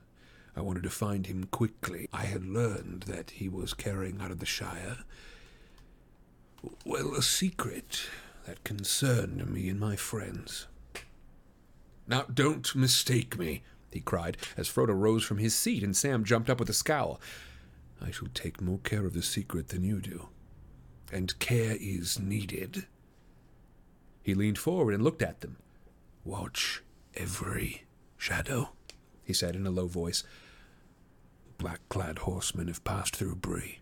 I wanted to find him quickly. I had learned that he was carrying out of the Shire, well, a secret that concerned me and my friends. Now, don't mistake me, he cried, as Frodo rose from his seat and Sam jumped up with a scowl. I shall take more care of the secret than you do and care is needed. He leaned forward and looked at them. Watch every shadow, he said in a low voice. Black clad horsemen have passed through Bree.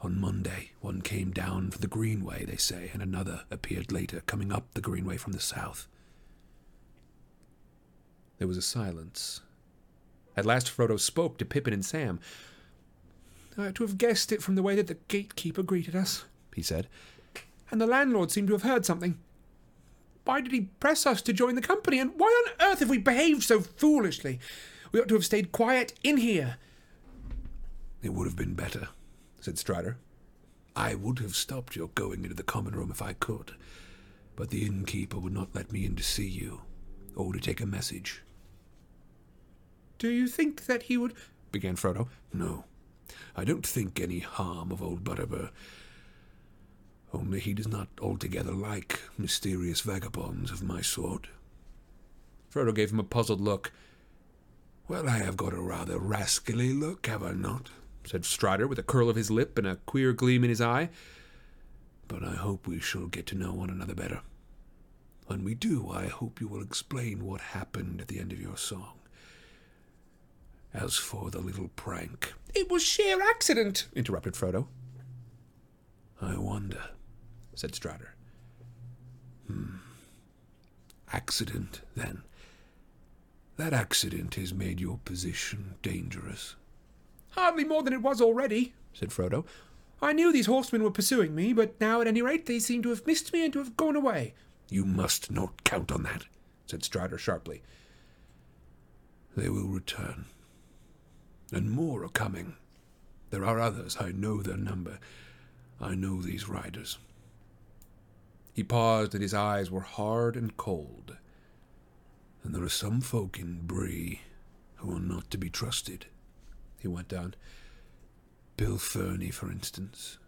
On Monday, one came down the Greenway, they say, and another appeared later, coming up the Greenway from the south. There was a silence. At last Frodo spoke to Pippin and Sam. I ought to have guessed it from the way that the gatekeeper greeted us he said. And the landlord seemed to have heard something. Why did he press us to join the company, and why on earth have we behaved so foolishly? We ought to have stayed quiet in here. It would have been better, said Strider. I would have stopped your going into the common room if I could, but the innkeeper would not let me in to see you, or to take a message. Do you think that he would? began Frodo. No, I don't think any harm of old Butterbur. Only he does not altogether like mysterious vagabonds of my sort. Frodo gave him a puzzled look. Well, I have got a rather rascally look, have I not? Said Strider, with a curl of his lip and a queer gleam in his eye. But I hope we shall get to know one another better. When we do, I hope you will explain what happened at the end of your song. As for the little prank. It was sheer accident, interrupted Frodo. I wonder said Strider. Hmm. Accident, then. That accident has made your position dangerous. Hardly more than it was already, said Frodo. I knew these horsemen were pursuing me, but now at any rate they seem to have missed me and to have gone away. You must not count on that, said Strider sharply. They will return. And more are coming. There are others, I know their number. I know these riders. He paused, and his eyes were hard and cold. And there are some folk in Bree who are not to be trusted, he went on. Bill Ferny, for instance.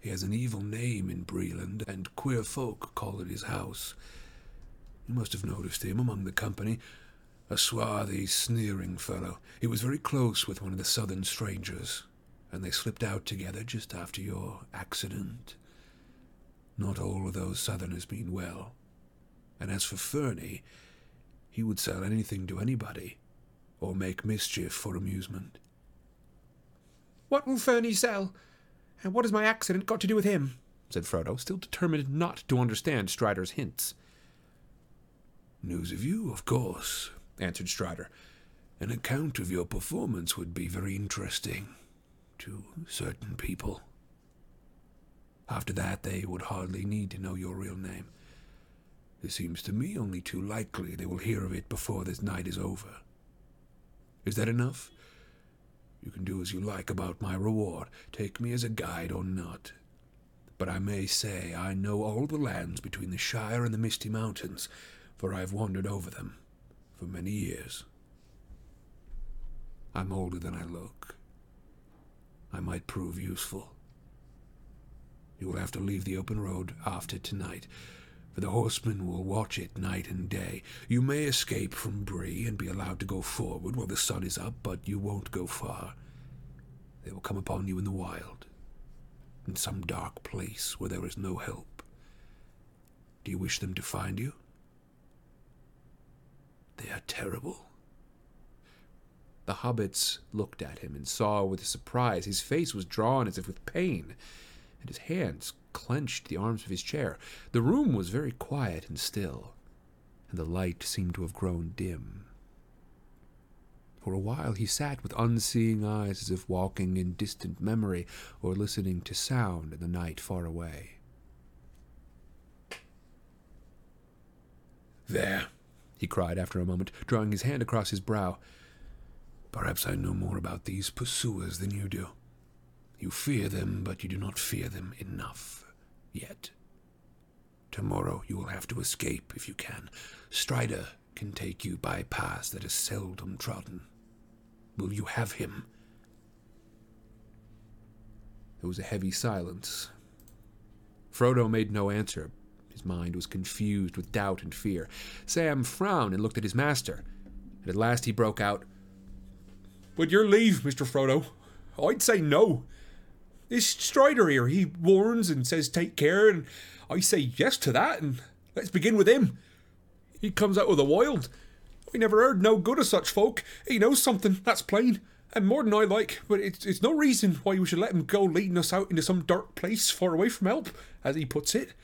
He has an evil name in Breland, and queer folk call it his house. You must have noticed him among the company. A swarthy, sneering fellow. He was very close with one of the southern strangers, and they slipped out together just after your accident. Not all of those Southerners mean well. And as for Ferny, he would sell anything to anybody, or make mischief for amusement. What will Ferny sell? And what has my accident got to do with him? said Frodo, still determined not to understand Strider's hints. News of you, of course, answered Strider. An account of your performance would be very interesting to certain people. After that, they would hardly need to know your real name. It seems to me only too likely they will hear of it before this night is over. Is that enough? You can do as you like about my reward, take me as a guide or not. But I may say I know all the lands between the Shire and the Misty Mountains, for I've wandered over them for many years. I'm older than I look. I might prove useful. You will have to leave the open road after tonight, for the horsemen will watch it night and day. You may escape from Bree and be allowed to go forward while the sun is up, but you won't go far. They will come upon you in the wild, in some dark place where there is no help. Do you wish them to find you? They are terrible. The hobbits looked at him and saw with surprise his face was drawn as if with pain, and his hands clenched the arms of his chair. The room was very quiet and still, and the light seemed to have grown dim. For a while he sat with unseeing eyes as if walking in distant memory or listening to sound in the night far away. There, he cried after a moment, drawing his hand across his brow. Perhaps I know more about these pursuers than you do. You fear them, but you do not fear them enough. Yet. Tomorrow you will have to escape if you can. Strider can take you by paths that are seldom trodden. Will you have him? There was a heavy silence. Frodo made no answer. His mind was confused with doubt and fear. Sam frowned and looked at his master, and at last he broke out, With your leave, Mr. Frodo, I'd say no. This Strider here, he warns and says take care, and I say yes to that, and let's begin with him. He comes out of the wild. I never heard no good of such folk. He knows something, that's plain, and more than I like, but it's, it's no reason why we should let him go leading us out into some dark place far away from help, as he puts it.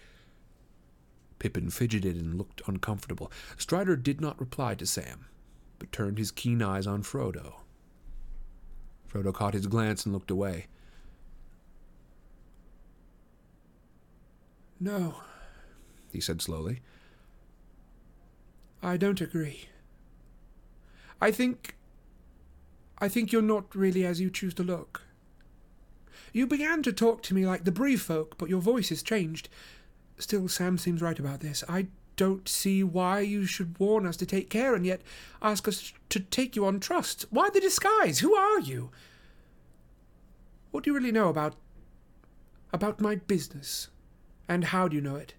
Pippin fidgeted and looked uncomfortable. Strider did not reply to Sam, but turned his keen eyes on Frodo. Frodo caught his glance and looked away. No, he said slowly. I don't agree. I think. I think you're not really as you choose to look. You began to talk to me like the Bree folk, but your voice has changed. Still, Sam seems right about this. I don't see why you should warn us to take care and yet ask us to take you on trust. Why the disguise? Who are you? What do you really know about. about my business? And how do you know it?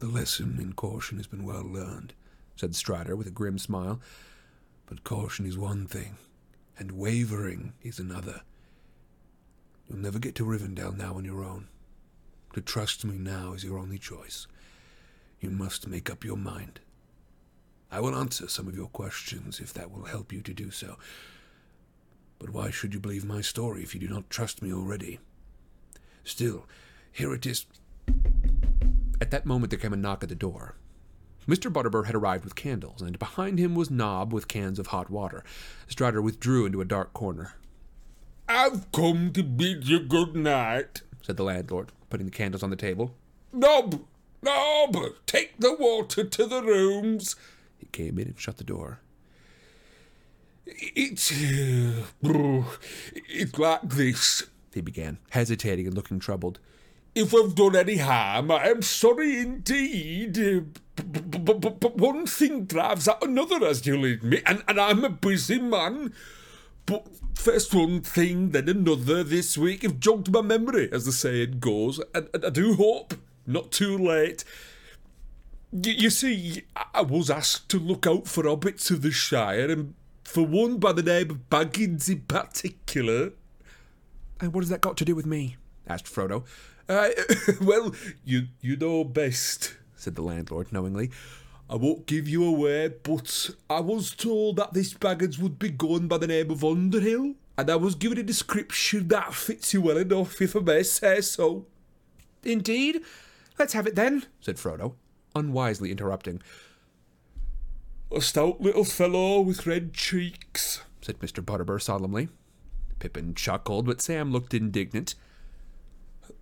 The lesson in caution has been well learned, said Strider with a grim smile. But caution is one thing, and wavering is another. You'll never get to Rivendell now on your own. To trust me now is your only choice. You must make up your mind. I will answer some of your questions if that will help you to do so. But why should you believe my story if you do not trust me already? Still, here it is. At that moment there came a knock at the door. Mr. Butterbur had arrived with candles, and behind him was Nob with cans of hot water. Strider withdrew into a dark corner. I've come to bid you good night, said the landlord, putting the candles on the table. Nob, Nob, take the water to the rooms. He came in and shut the door. It's. Uh, it's like this, he began, hesitating and looking troubled. If I've done any harm, I am sorry indeed. Uh, but one thing drives out another, as you'll admit, and, and I'm a busy man. But first one thing, then another this week have jogged my memory, as the saying goes, and, and I do hope not too late. You, you see, I was asked to look out for hobbits of the Shire, and for one by the name of Baggins in particular. And what has that got to do with me? asked Frodo. Uh, well, you you know best, said the landlord knowingly. I won't give you away, but I was told that this Baggins would be going by the name of Underhill, and I was given a description that fits you well enough, if I may say so. Indeed. Let's have it then, said Frodo, unwisely interrupting. A stout little fellow with red cheeks, said Mr. Butterbur solemnly. Pippin chuckled, but Sam looked indignant.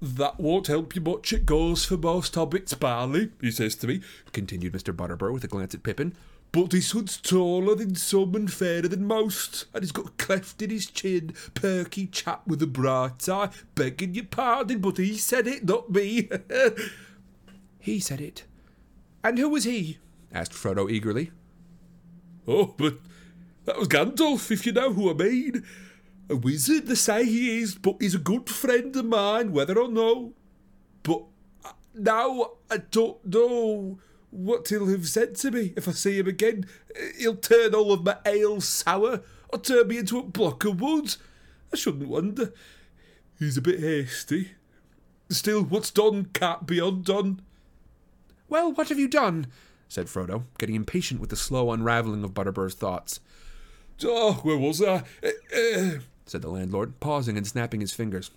That won't help you much. It goes for most hobbits barley, he says to me, continued Mr. Butterbur with a glance at Pippin. But this one's taller than some and fairer than most, and he's got a cleft in his chin, perky chap with a bright eye. Begging your pardon, but he said it, not me. He said it. And who was he? asked Frodo eagerly. oh, but that was Gandalf, if you know who I mean. A wizard, they say he is, but he's a good friend of mine, whether or no. But uh, now I don't know what he'll have said to me if I see him again. He'll turn all of my ale sour or turn me into a block of wood. I shouldn't wonder. He's a bit hasty. Still, what's done can't be undone. Well, what have you done? said Frodo, getting impatient with the slow unraveling of Butterbur's thoughts. Oh, where was I? Uh, uh, said the landlord, pausing and snapping his fingers.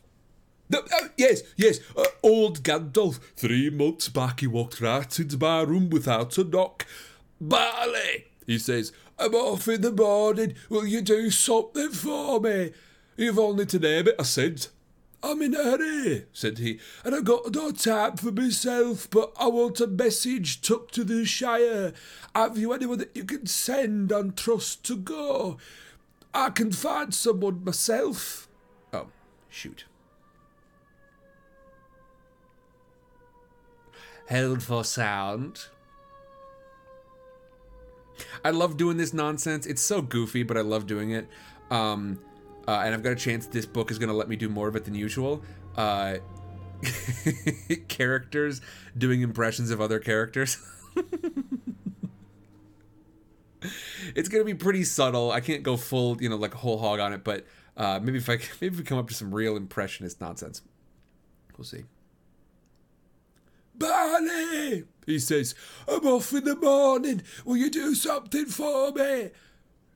No, oh, yes, yes. Uh, old Gandalf. Three months back, he walked right into my room without a knock. Barley, he says, I'm off in the morning. Will you do something for me? You've only to name it, I said. I'm in a hurry, said he, and I've got no time for myself, but I want a message took to the Shire. Have you anyone that you can send and trust to go? I can find someone myself. Oh, shoot. Held for sound. I love doing this nonsense. It's so goofy, but I love doing it. Um, uh, and I've got a chance this book is going to let me do more of it than usual. Uh, characters doing impressions of other characters. it's to be pretty subtle. I can't go full, you know, like a whole hog on it, but uh, maybe if I maybe if we come up to some real impressionist nonsense, we'll see. Barley, he says, I'm off in the morning. Will you do something for me?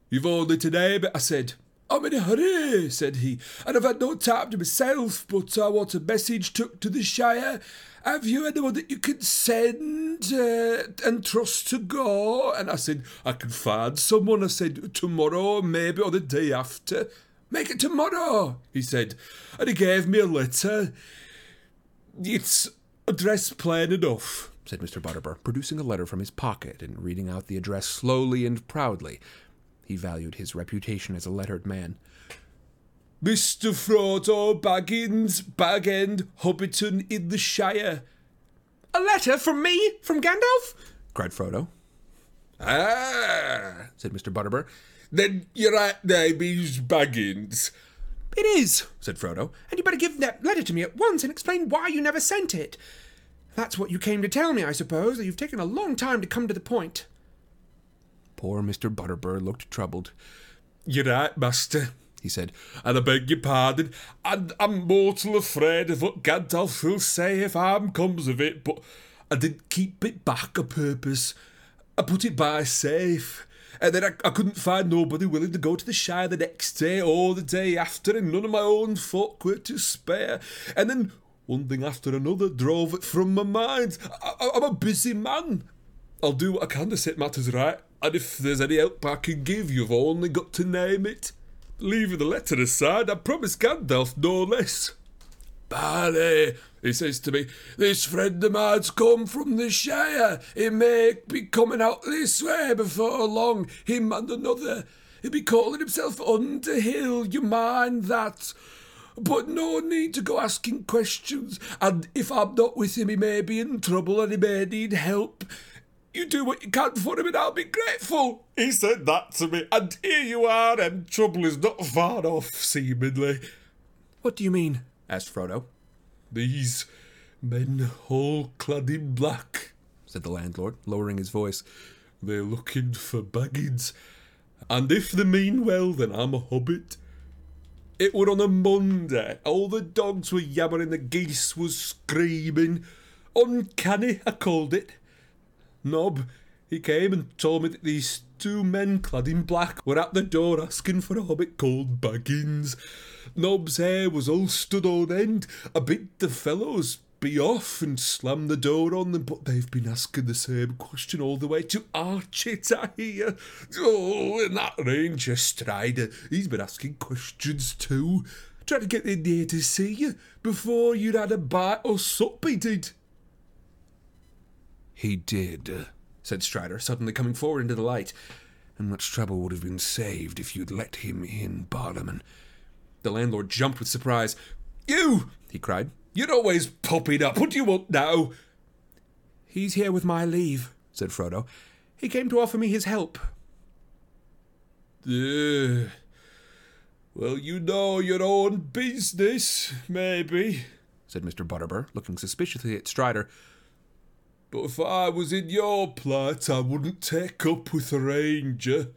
You've only today, but I said, I'm in a hurry, said he, and I've had no time to myself, but I want a message took to the Shire. Have you anyone that you can send uh, and trust to go? And I said, I can find someone. I said, tomorrow, maybe, or the day after. Make it tomorrow, he said. And he gave me a letter. It's addressed plain enough, said Mr. Butterbur, producing a letter from his pocket and reading out the address slowly and proudly. He valued his reputation as a lettered man. Mr. Frodo Baggins, Bag End, Hobbiton in the Shire. A letter from me? From Gandalf? cried Frodo. Ah, said Mr. Butterbur. Then your right name is Baggins. It is, said Frodo, and you better give that letter to me at once and explain why you never sent it. That's what you came to tell me, I suppose, that you've taken a long time to come to the point. Poor Mr. Butterbur looked troubled. You're right, master, he said, and I beg your pardon, and I'm mortal afraid of what Gandalf will say if harm comes of it, but I didn't keep it back a purpose. I put it by safe. And then I, I couldn't find nobody willing to go to the Shire the next day or the day after, and none of my own folk were to spare. And then one thing after another drove it from my mind. I, I'm a busy man. I'll do what I can to set matters right, and if there's any help I can give, you've only got to name it. Leaving the letter aside, I promised Gandalf no less. Barley, he says to me, this friend of mine's come from the Shire. He may be coming out this way before long, him and another. He'll be calling himself Underhill, you mind that. But no need to go asking questions, and if I'm not with him, he may be in trouble and he may need help. You do what you can for him and I'll be grateful. He said that to me, and here you are, and trouble is not far off, seemingly. What do you mean? asked Frodo. These men all clad in black, said the landlord, lowering his voice. They're looking for Baggins. And if they mean well, then I'm a hobbit. It were on a Monday. All the dogs were yammering, the geese was screaming. Uncanny, I called it. Nob, he came and told me that these two men clad in black were at the door asking for a hobbit called Baggins. Nob's hair was all stood on end. I bid the fellows be off and slam the door on them, but they've been asking the same question all the way to Archet, I hear. Oh, and that Ranger Strider, he's been asking questions too. Trying to get in here to see you before you'd had a bite or sup, he did. He did, said Strider, suddenly coming forward into the light. And much trouble would have been saved if you'd let him in, Barliman. The landlord jumped with surprise. You! he cried. You'd always popping up. What do you want now? He's here with my leave, said Frodo. He came to offer me his help. Uh, well, you know your own business, maybe, said Mr. Butterbur, looking suspiciously at Strider. But if I was in your plight, I wouldn't take up with a ranger.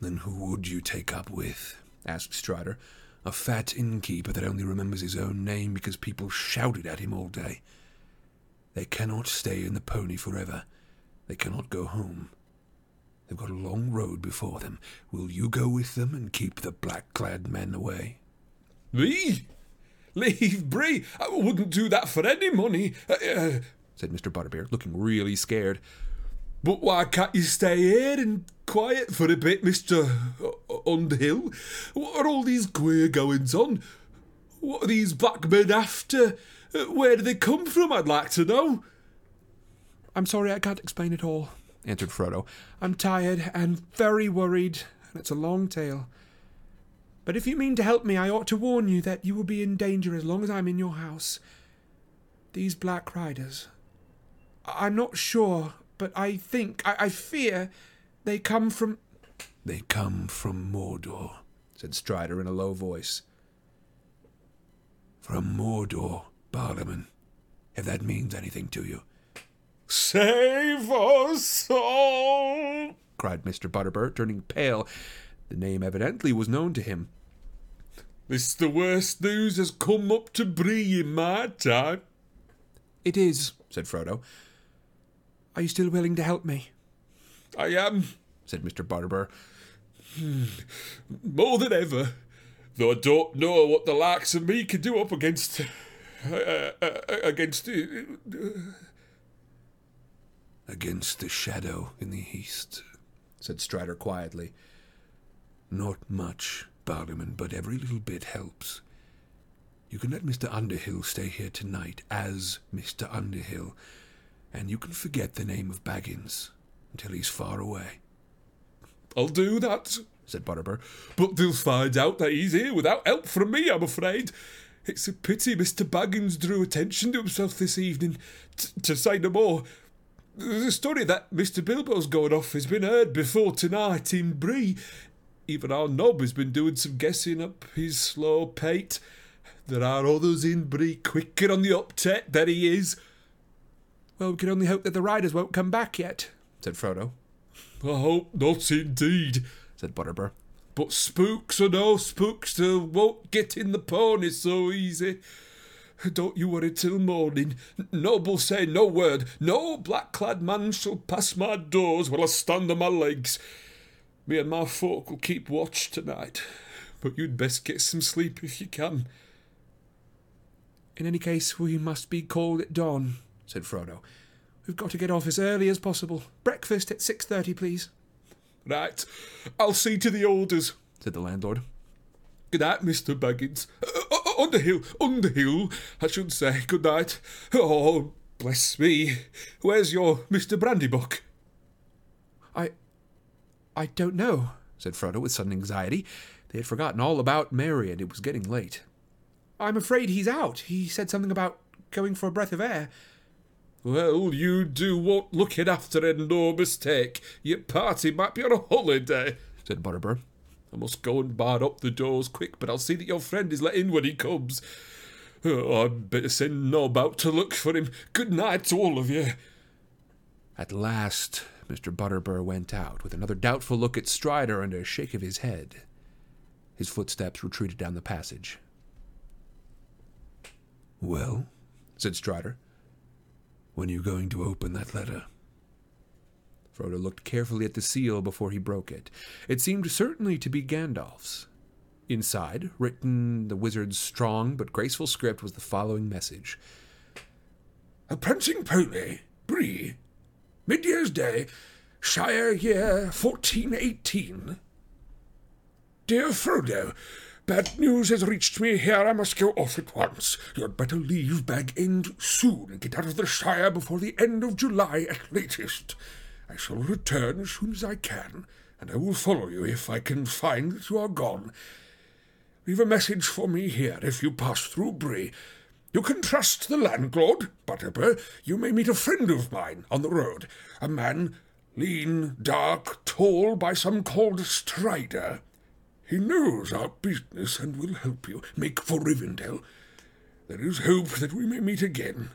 Then who would you take up with? asked Strider. A fat innkeeper that only remembers his own name because people shouted at him all day. They cannot stay in the pony forever. They cannot go home. They've got a long road before them. Will you go with them and keep the black clad men away? Me? Leave Bree? I wouldn't do that for any money, uh, uh, said Mr. Butterbur, looking really scared. But why can't you stay here and quiet for a bit, Mr. Underhill? What are all these queer goings on? What are these black men after? Where do they come from, I'd like to know? I'm sorry I can't explain it all, answered Frodo. I'm tired and very worried, and it's a long tale. But if you mean to help me, I ought to warn you that you will be in danger as long as I'm in your house. These Black Riders. I'm not sure, but I think, I, I fear, they come from. They come from Mordor, said Strider in a low voice. From Mordor, Barliman, if that means anything to you. Save us all! cried Mr. Butterbur, turning pale. The name evidently was known to him. This the worst news has come up to Bree in my time. It is, said Frodo. Are you still willing to help me? I am, said Mr. Butterbur. Hmm. More than ever. Though I don't know what the likes of me can do up against. Uh, uh, uh against. Uh, against the shadow in the east, said Strider quietly. Not much, Barliman, but every little bit helps. You can let Mr. Underhill stay here tonight as Mr. Underhill, and you can forget the name of Baggins until he's far away. I'll do that, said Butterbur, but they'll find out that he's here without help from me, I'm afraid. It's a pity Mr. Baggins drew attention to himself this evening, t- to say no more. The story that Mr. Bilbo's going off has been heard before tonight in Bree. Even our Nob has been doing some guessing up his slow pate. There are others in Bree quicker on the uptake than he is. Well, we can only hope that the riders won't come back yet, said Frodo. I hope not indeed, said Butterbur. But spooks or no spooks, they won't get in the pony so easy. Don't you worry till morning. Nob'll say no word. No black clad man shall pass my doors while I stand on my legs. Me and my folk will keep watch tonight, but you'd best get some sleep if you can. In any case, we must be called at dawn, said Frodo. We've got to get off as early as possible. Breakfast at six thirty, please. Right. I'll see to the orders, said the landlord. Good night, Mr. Baggins. Uh, uh, uh, Underhill, Underhill, I should say. Good night. Oh, bless me. Where's your Mr. Brandybuck? I. I don't know, said Frodo with sudden anxiety. They had forgotten all about Merry, and it was getting late. I'm afraid he's out. He said something about going for a breath of air. Well, you do want looking after and no mistake. Your party might be on a holiday, said Butterbur. I must go and bar up the doors quick, but I'll see that your friend is let in when he comes. Oh, I'd better send Nob out to look for him. Good night to all of you. At last, Mr. Butterbur went out, with another doubtful look at Strider and a shake of his head. His footsteps retreated down the passage. Well, said Strider, when are you going to open that letter? Frodo looked carefully at the seal before he broke it. It seemed certainly to be Gandalf's. Inside, written the wizard's strong but graceful script, was the following message A prancing pony, Bree, mid year's day, Shire year 1418. Dear Frodo, Bad news has reached me here. I must go off at once. You'd better leave Bag End soon and get out of the Shire before the end of July at latest. I shall return as soon as I can, and I will follow you if I can find that you are gone. Leave a message for me here if you pass through Bree. You can trust the landlord, Butterbur. You may meet a friend of mine on the road, a man lean, dark, tall, by some called Strider. He knows our business and will help you make for Rivendell. There is hope that we may meet again.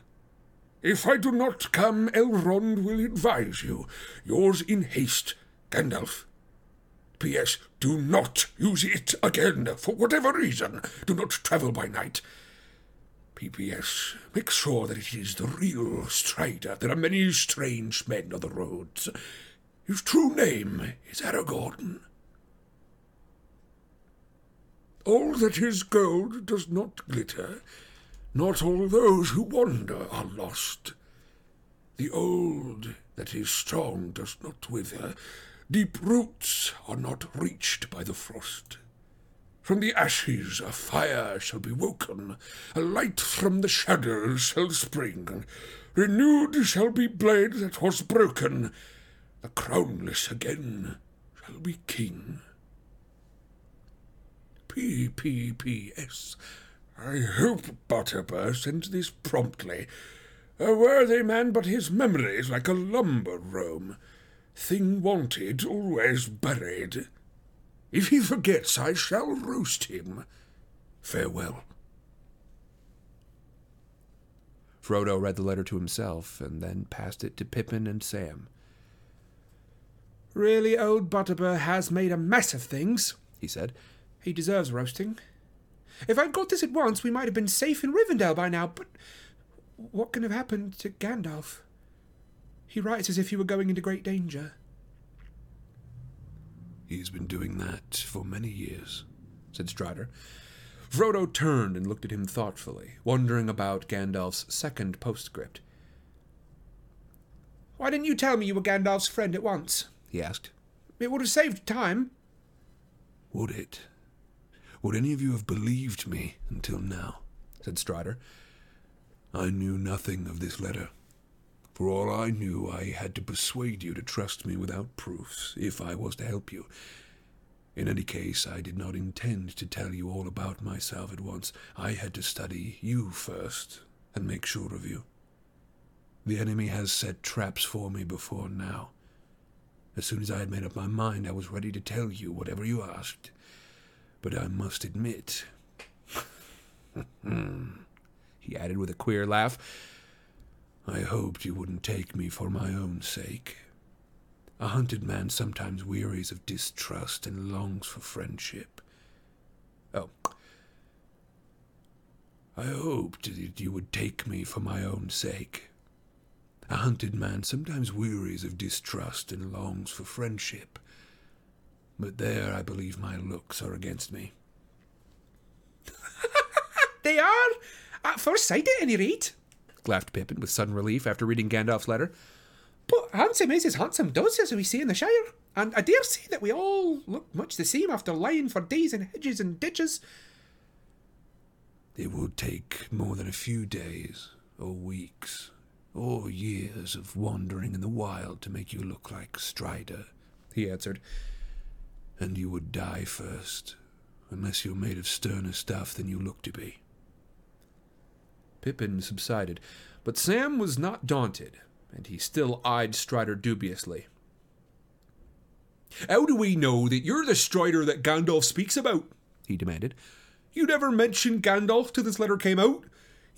If I do not come, Elrond will advise you. Yours in haste, Gandalf. P.S. Do not use it again, for whatever reason. Do not travel by night. P.P.S. Make sure that it is the real Strider. There are many strange men on the roads. His true name is Aragorn. All that is gold does not glitter. Not all those who wander are lost. The old that is strong does not wither. Deep roots are not reached by the frost. From the ashes a fire shall be woken, a light from the shadows shall spring. Renewed shall be blade that was broken, the crownless again shall be king. P. P. P. S. I hope Butterbur sends this promptly. A worthy man, but his memory is like a lumber room. Thing wanted, always buried. If he forgets, I shall roast him. Farewell. Frodo read the letter to himself and then passed it to Pippin and Sam. Really, old Butterbur has made a mess of things, He said, He deserves roasting. If I'd got this at once, we might have been safe in Rivendell by now, but what can have happened to Gandalf? He writes as if he were going into great danger. He's been doing that for many years. said Strider. Frodo turned and looked at him thoughtfully, wondering about Gandalf's second postscript. Why didn't you tell me you were Gandalf's friend at once? He asked. It would have saved time. Would it? Would any of you have believed me until now? said Strider. I knew nothing of this letter. For all I knew, I had to persuade you to trust me without proofs, if I was to help you. In any case, I did not intend to tell you all about myself at once. I had to study you first and make sure of you. The enemy has set traps for me before now. As soon as I had made up my mind, I was ready to tell you whatever you asked. But I must admit, He added with a queer laugh. I hoped you wouldn't take me for my own sake. A hunted man sometimes wearies of distrust and longs for friendship. Oh, I hoped that you would take me for my own sake. A hunted man sometimes wearies of distrust and longs for friendship. But there I believe my looks are against me. They are, at first sight at any rate. laughed Pippin with sudden relief after reading Gandalf's letter. But handsome is as handsome does, as we say in the Shire. And I dare say that we all look much the same after lying for days in hedges and ditches. It would take more than a few days, or weeks, or years of wandering in the wild to make you look like Strider, He answered. And you would die first, unless you're made of sterner stuff than you look to be. Pippin subsided, but Sam was not daunted, and he still eyed Strider dubiously. How do we know that you're the Strider that Gandalf speaks about? he demanded. You never mentioned Gandalf till this letter came out.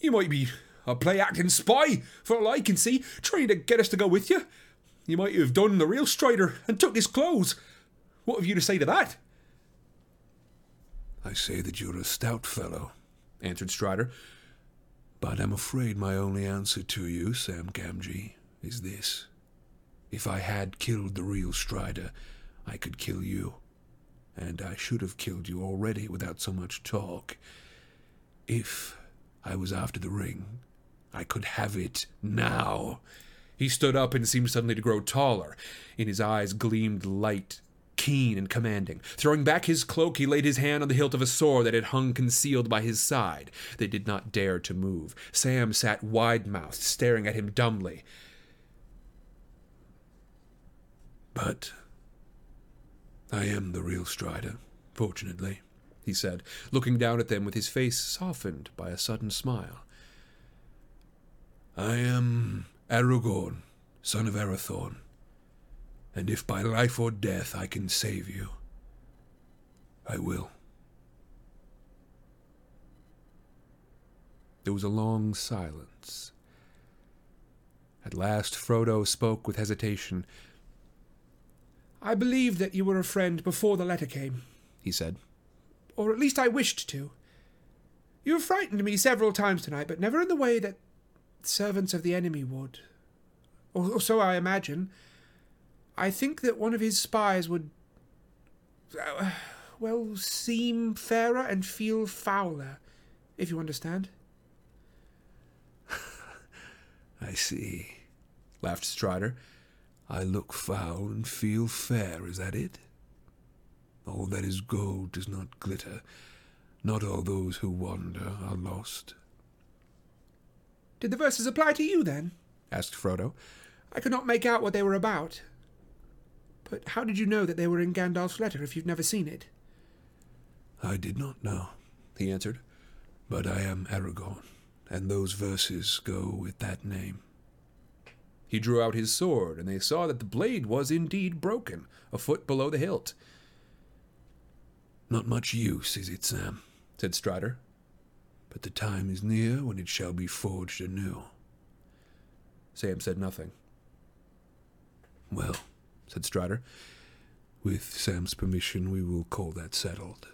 You might be a play acting spy, for all I can see, trying to get us to go with you. You might have done the real Strider and took his clothes. What have you to say to that? I say that you're a stout fellow, answered Strider. but I'm afraid my only answer to you, Sam Gamgee, is this. If I had killed the real Strider, I could kill you. And I should have killed you already without so much talk. If I was after the ring, I could have it now. He stood up and seemed suddenly to grow taller. In his eyes gleamed light, keen and commanding. Throwing back his cloak, he laid his hand on the hilt of a sword that had hung concealed by his side. They did not dare to move. Sam sat wide mouthed, staring at him dumbly. But I am the real Strider, fortunately, he said, looking down at them with his face softened by a sudden smile. I am Aragorn, son of Arathorn, and if by life or death I can save you, I will. There was a long silence. At last, Frodo spoke with hesitation. I believed that you were a friend before the letter came, he said. Or at least I wished to. You have frightened me several times tonight, but never in the way that servants of the enemy would. Or, or so I imagine. I think that one of his spies would. Uh, well, seem fairer and feel fouler, if you understand. I see, laughed Strider. I look foul and feel fair, is that it? All that is gold does not glitter. Not all those who wander are lost. Did the verses apply to you, then? asked Frodo. I could not make out what they were about. But how did you know that they were in Gandalf's letter if you've never seen it? I did not know, he answered. But I am Aragorn, and those verses go with that name. He drew out his sword, and they saw that the blade was indeed broken, a foot below the hilt. Not much use, is it, Sam? said Strider. But the time is near when it shall be forged anew. Sam said nothing. Well, said Strider, with Sam's permission, we will call that settled.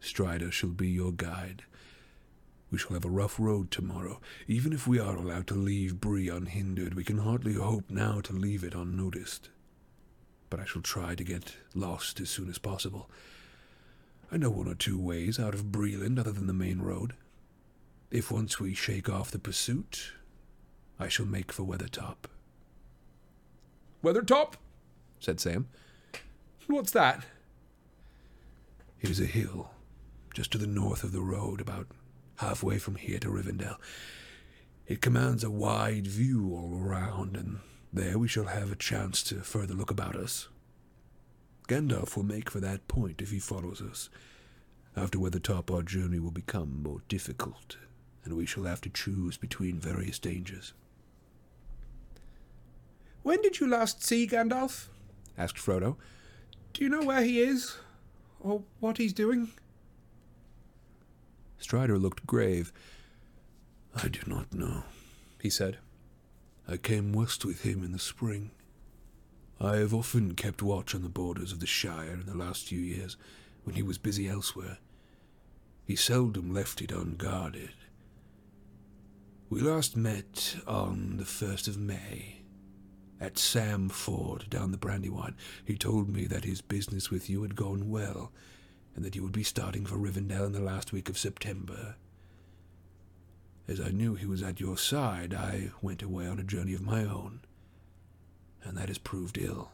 Strider shall be your guide. We shall have a rough road tomorrow. Even if we are allowed to leave Bree unhindered, we can hardly hope now to leave it unnoticed. But I shall try to get lost as soon as possible. I know one or two ways out of Breeland other than the main road. If once we shake off the pursuit, I shall make for Weathertop. Weathertop? Said Sam. What's that? It is a hill, just to the north of the road, about halfway from here to Rivendell. It commands a wide view all around, and there we shall have a chance to further look about us. Gandalf will make for that point if he follows us. After Weathertop, our journey will become more difficult, and we shall have to choose between various dangers. When did you last see Gandalf? Asked Frodo. Do you know where he is? Or what he's doing? Strider looked grave. I do not know, he said. I came west with him in the spring. I have often kept watch on the borders of the Shire in the last few years, when he was busy elsewhere. He seldom left it unguarded. We last met on the first of May, at Sarn Ford down the Brandywine. He told me that his business with you had gone well, and that you would be starting for Rivendell in the last week of September. As I knew he was at your side, I went away on a journey of my own and that has proved ill,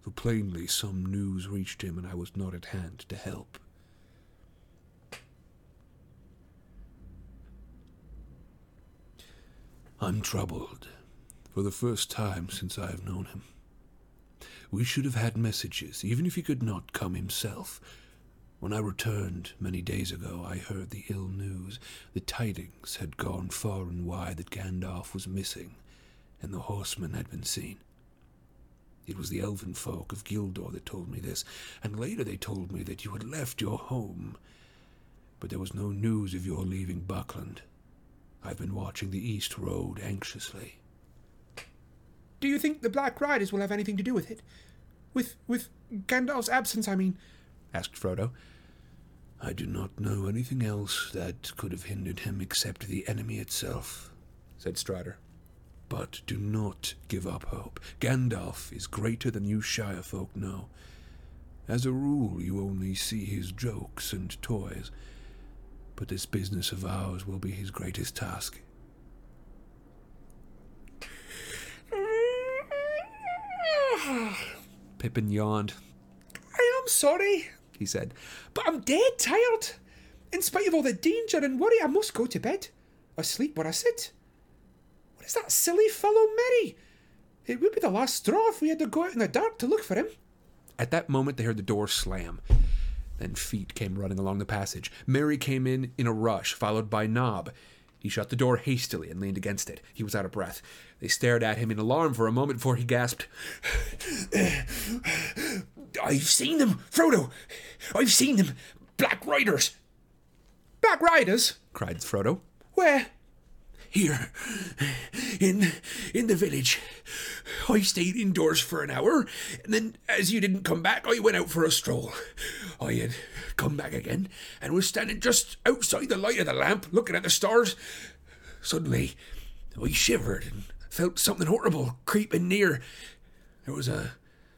for plainly some news reached him and I was not at hand to help. I'm troubled, for the first time since I have known him. We should have had messages, even if he could not come himself. When I returned many days ago, I heard the ill news. The tidings had gone far and wide that Gandalf was missing, and the horsemen had been seen. It was the elven folk of Gildor that told me this, and later they told me that you had left your home. But there was no news of your leaving Buckland. I've been watching the East Road anxiously. Do you think the Black Riders will have anything to do with it? With with Gandalf's absence, I mean? asked Frodo. I do not know anything else that could have hindered him except the enemy itself, said Strider. But do not give up hope. Gandalf is greater than you Shire folk know. As a rule, you only see his jokes and toys, but this business of ours will be his greatest task. Pippin yawned. I am sorry, he said, but I'm dead tired. In spite of all the danger and worry, I must go to bed. I sleep where I sit. What is that silly fellow Merry? It would be the last straw if we had to go out in the dark to look for him. At that moment, they heard the door slam. Then feet came running along the passage. Merry came in in a rush, followed by Nob. He shut the door hastily and leaned against it. He was out of breath. They stared at him in alarm for a moment before he gasped, I've seen them, Frodo. I've seen them. Black Riders. Black Riders? cried Frodo. Where? Here, in in the village. I stayed indoors for an hour, and then, as you didn't come back, I went out for a stroll. I had come back again, and was standing just outside the light of the lamp, looking at the stars. Suddenly, I shivered and felt something horrible creeping near. There was a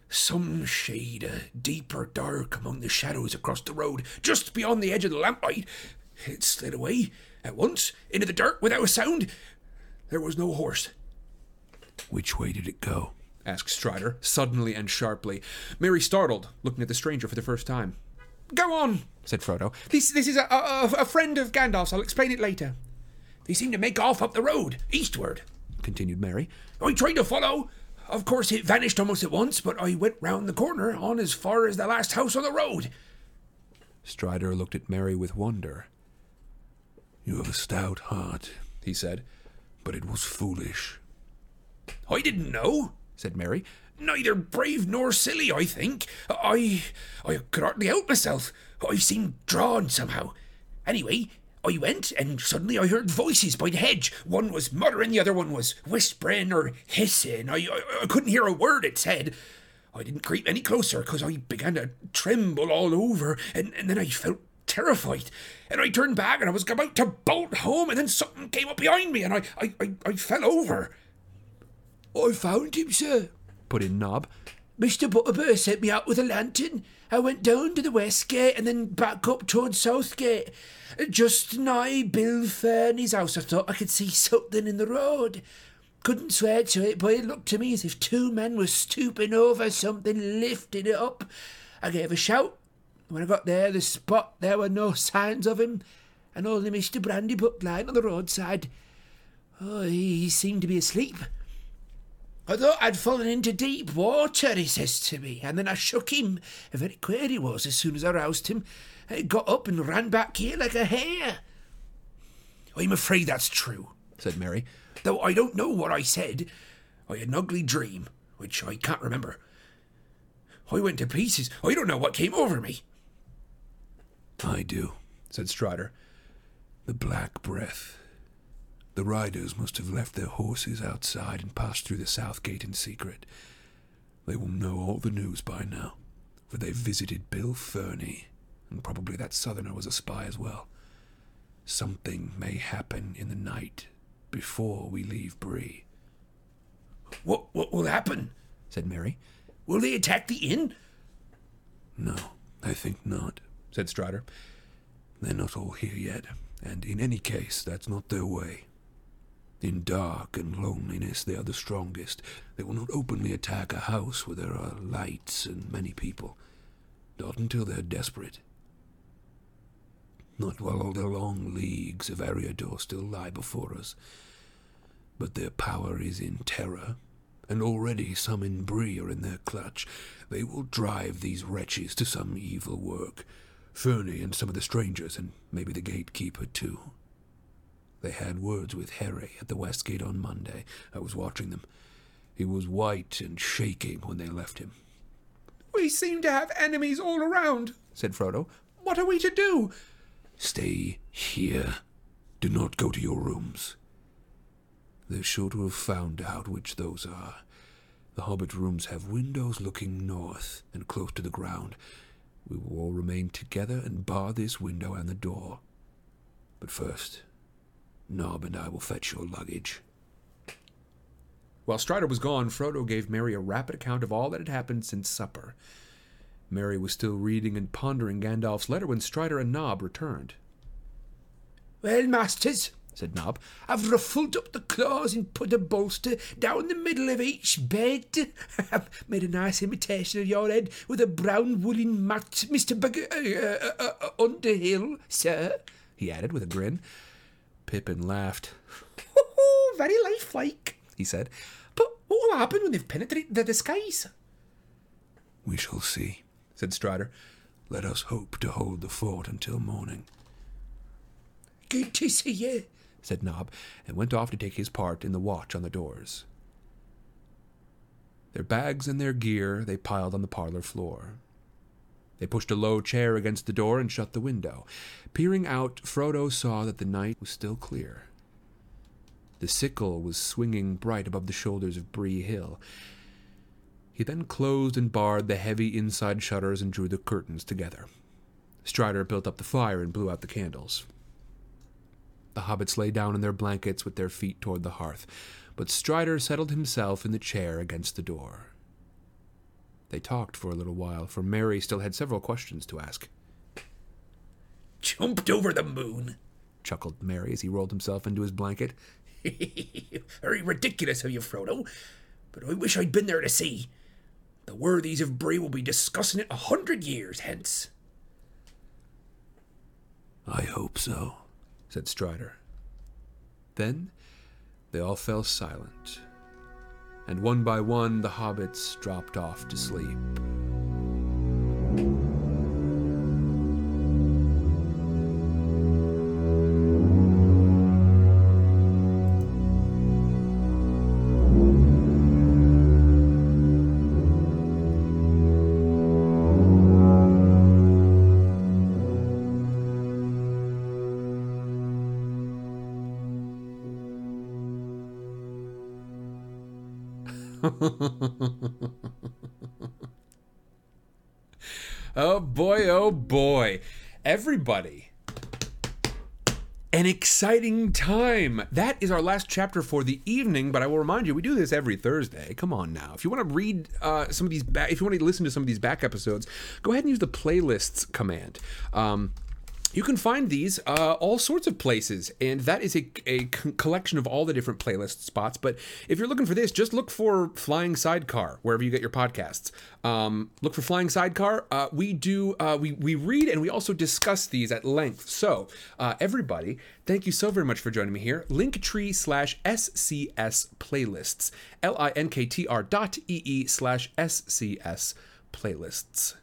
some shade, a deeper dark among the shadows across the road, just beyond the edge of the lamplight. It slid away at once into the dark without a sound. There was no horse. Which way did it go? asked Strider, suddenly and sharply. Merry startled, looking at the stranger for the first time. Go on, said Frodo. This, this is a, a, a friend of Gandalf's. I'll explain it later. They seemed to make off up the road, eastward, continued Merry. I tried to follow. Of course, it vanished almost at once, but I went round the corner on as far as the last house on the road. Strider looked at Merry with wonder. You have a stout heart, he said, but it was foolish. I didn't know, said Merry. Neither brave nor silly, I think. I I could hardly help myself. I seemed drawn somehow. Anyway, I went, and suddenly I heard voices by the hedge. One was muttering, the other one was whispering or hissing. I, I, I couldn't hear a word it said. I didn't creep any closer because I began to tremble all over, and, and then I felt terrified. And I turned back and I was about to bolt home, and then something came up behind me, and I, I, I, I fell over. I found him, sir, put in Nob. Mr. Butterbur sent me out with a lantern. I went down to the west gate and then back up towards south gate. Just nigh Bill Ferny's house, I thought I could see something in the road. Couldn't swear to it, but it looked to me as if two men were stooping over something, lifting it up. I gave a shout. When I got there, the spot, there were no signs of him, and only Mr. Brandybuck lying on the roadside. Oh, he seemed to be asleep. I thought I'd fallen into deep water, he says to me, and then I shook him. Very queer he was as soon as I roused him. He got up and ran back here like a hare. I'm afraid that's true, said Merry, though I don't know what I said. I had an ugly dream, which I can't remember. I went to pieces. I don't know what came over me. I do, said Strider. The Black Breath. The riders must have left their horses outside and passed through the south gate in secret. They will know all the news by now, for they visited Bill Ferny, and probably that southerner was a spy as well. Something may happen in the night before we leave Bree. What, what will happen? said Merry. Will they attack the inn? No, I think not, said Strider. They're not all here yet, and in any case, that's not their way. In dark and loneliness, they are the strongest. They will not openly attack a house where there are lights and many people. Not until they're desperate. Not while all the long leagues of Eriador still lie before us. But their power is in terror, and already some in Bree are in their clutch. They will drive these wretches to some evil work. Ferny and some of the strangers, and maybe the gatekeeper too. They had words with Harry at the West Gate on Monday. I was watching them. He was white and shaking when they left him. We seem to have enemies all around, said Frodo. What are we to do? Stay here. Do not go to your rooms. They're sure to have found out which those are. The hobbit rooms have windows looking north and close to the ground. We will all remain together and bar this window and the door. But first, Nob and I will fetch your luggage. While Strider was gone, Frodo gave Merry a rapid account of all that had happened since supper. Merry was still reading and pondering Gandalf's letter when Strider and Nob returned. Well, masters, said Nob. I've ruffled up the claws and put a bolster down the middle of each bed. I've made a nice imitation of your head with a brown woolen mat, Mr. Bug- uh, uh, uh, Underhill, sir, he added with a grin. Pippin laughed. Very lifelike, he said. But what will happen when they've penetrated the disguise? We shall see, said Strider. Let us hope to hold the fort until morning. Good to see you, said Nob, and went off to take his part in the watch on the doors. Their bags and their gear they piled on the parlor floor. They pushed a low chair against the door and shut the window. Peering out, Frodo saw that the night was still clear. The sickle was swinging bright above the shoulders of Bree Hill. He then closed and barred the heavy inside shutters and drew the curtains together. Strider built up the fire and blew out the candles. The hobbits lay down in their blankets with their feet toward the hearth, but Strider settled himself in the chair against the door. They talked for a little while, for Merry still had several questions to ask. Jumped over the moon, chuckled Merry as he rolled himself into his blanket. Very ridiculous of you, Frodo, but I wish I'd been there to see. The worthies of Bree will be discussing it a hundred years hence. I hope so, said Strider. Then they all fell silent, and one by one the hobbits dropped off to sleep. oh boy, oh boy. Everybody. An exciting time. That is our last chapter for the evening, but I will remind you, we do this every Thursday. Come on now. If you want to read uh, some of these back, if you want to listen to some of these back episodes, go ahead and use the playlists command. Um, you can find these uh, all sorts of places, and that is a, a collection of all the different playlist spots. But if you're looking for this, just look for Flying Sidecar wherever you get your podcasts. Um, look for Flying Sidecar. Uh, we do uh, we we read and we also discuss these at length. So uh, everybody, thank you so very much for joining me here. Linktree slash SCS playlists. L I N K T R dot E E slash SCS playlists.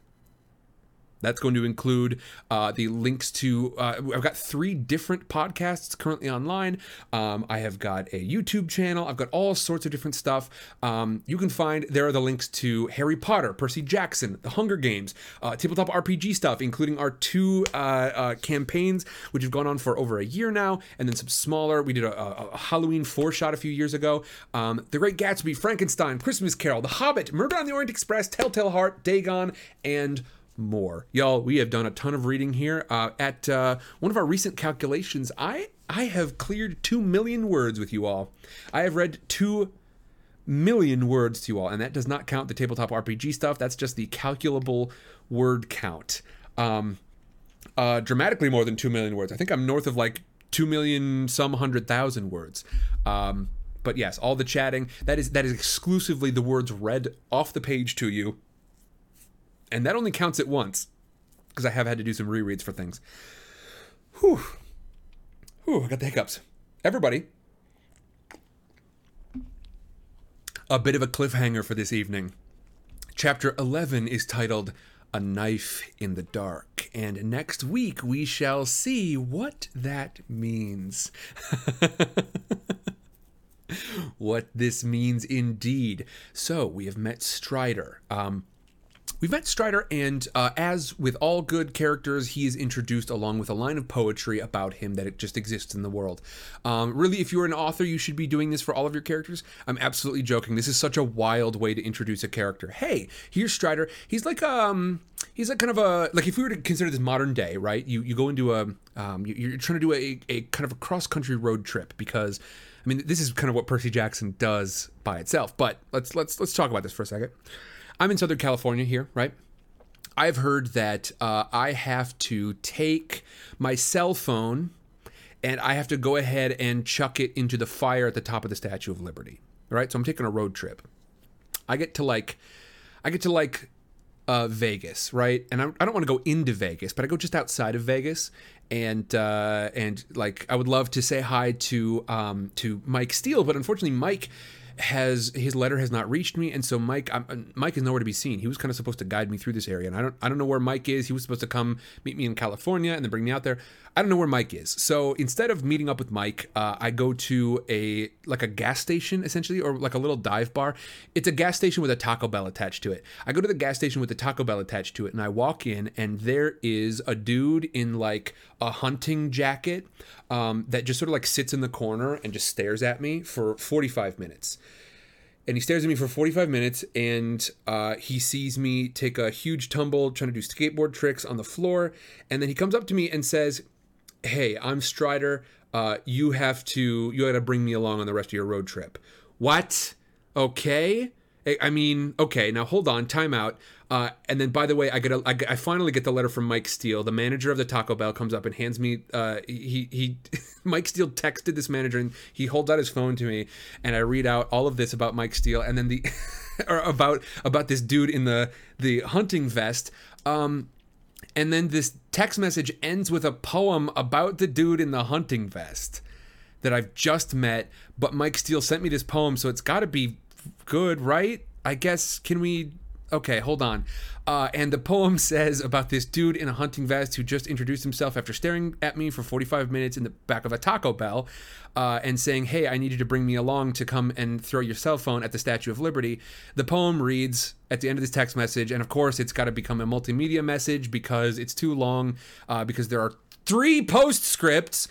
That's going to include uh, the links to. Uh, I've got three different podcasts currently online. Um, I have got a YouTube channel. I've got all sorts of different stuff. Um, you can find there are the links to Harry Potter, Percy Jackson, The Hunger Games, uh, tabletop RPG stuff, including our two uh, uh, campaigns, which have gone on for over a year now, and then some smaller. We did a, a, a Halloween four shot a few years ago. Um, the Great Gatsby, Frankenstein, Christmas Carol, The Hobbit, Murder on the Orient Express, Telltale Heart, Dagon, and more. Y'all, we have done a ton of reading here. Uh, at uh, one of our recent calculations, I I have cleared two million words with you all. I have read two million words to you all, and that does not count the tabletop RPG stuff. That's just the calculable word count. Um, uh, dramatically more than two million words. I think I'm north of like two million some hundred thousand words. Um, but yes, all the chatting that is that is exclusively the words read off the page to you and that only counts it once because I have had to do some rereads for things. Whew. Whew, I got the hiccups. Everybody, a bit of a cliffhanger for this evening. Chapter 11 is titled A Knife in the Dark, and next week we shall see what that means. what this means indeed. So, we have met Strider. Um, We've met Strider, and uh, as with all good characters, he is introduced along with a line of poetry about him that it just exists in the world. Um, really, if you're an author, you should be doing this for all of your characters. I'm absolutely joking. This is such a wild way to introduce a character. Hey, here's Strider. He's like um, he's like kind of a like if we were to consider this modern day, right? You you go into a um, you're trying to do a, a kind of a cross country road trip because. I mean, this is kind of what Percy Jackson does by itself. But let's let's let's talk about this for a second. I'm in Southern California here, right? I've heard that uh, I have to take my cell phone and I have to go ahead and chuck it into the fire at the top of the Statue of Liberty. Right, so I'm taking a road trip. I get to like, I get to like uh, Vegas, right? And I, I don't want to go into Vegas, but I go just outside of Vegas, and uh, and like I would love to say hi to um, to Mike Steele, but unfortunately Mike has his letter has not reached me, and so Mike I'm, Mike is nowhere to be seen. He was kind of supposed to guide me through this area, and I don't I don't know where Mike is. He was supposed to come meet me in California and then bring me out there. I don't know where Mike is. So instead of meeting up with Mike, uh, I go to a like a gas station essentially, or like a little dive bar. It's a gas station with a Taco Bell attached to it. I go to the gas station with the Taco Bell attached to it, and I walk in, and there is a dude in like a hunting jacket um, that just sort of like sits in the corner and just stares at me for 45 minutes. And he stares at me for 45 minutes and uh, he sees me take a huge tumble trying to do skateboard tricks on the floor. And then he comes up to me and says hey i'm strider. Uh, you have to you gotta bring me along on the rest of your road trip. What? Okay? I mean okay now hold on time out uh, and then by the way i get a, I, I finally get the letter from mike steele the manager of the taco bell comes up and hands me uh, he he mike steele texted this manager and he holds out his phone to me and i read out all of this about mike steele and then the or about about this dude in the the hunting vest um and then this text message ends with a poem about the dude in the hunting vest that I've just met. But Mike Steele sent me this poem, so it's got to be good, right? I guess. Can we? Okay, hold on. Uh, and the poem says about this dude in a hunting vest who just introduced himself after staring at me for 45 minutes in the back of a Taco Bell uh, and saying, Hey, I need you to bring me along to come and throw your cell phone at the Statue of Liberty. The poem reads at the end of this text message, and of course, it's got to become a multimedia message because it's too long, uh, because there are three postscripts.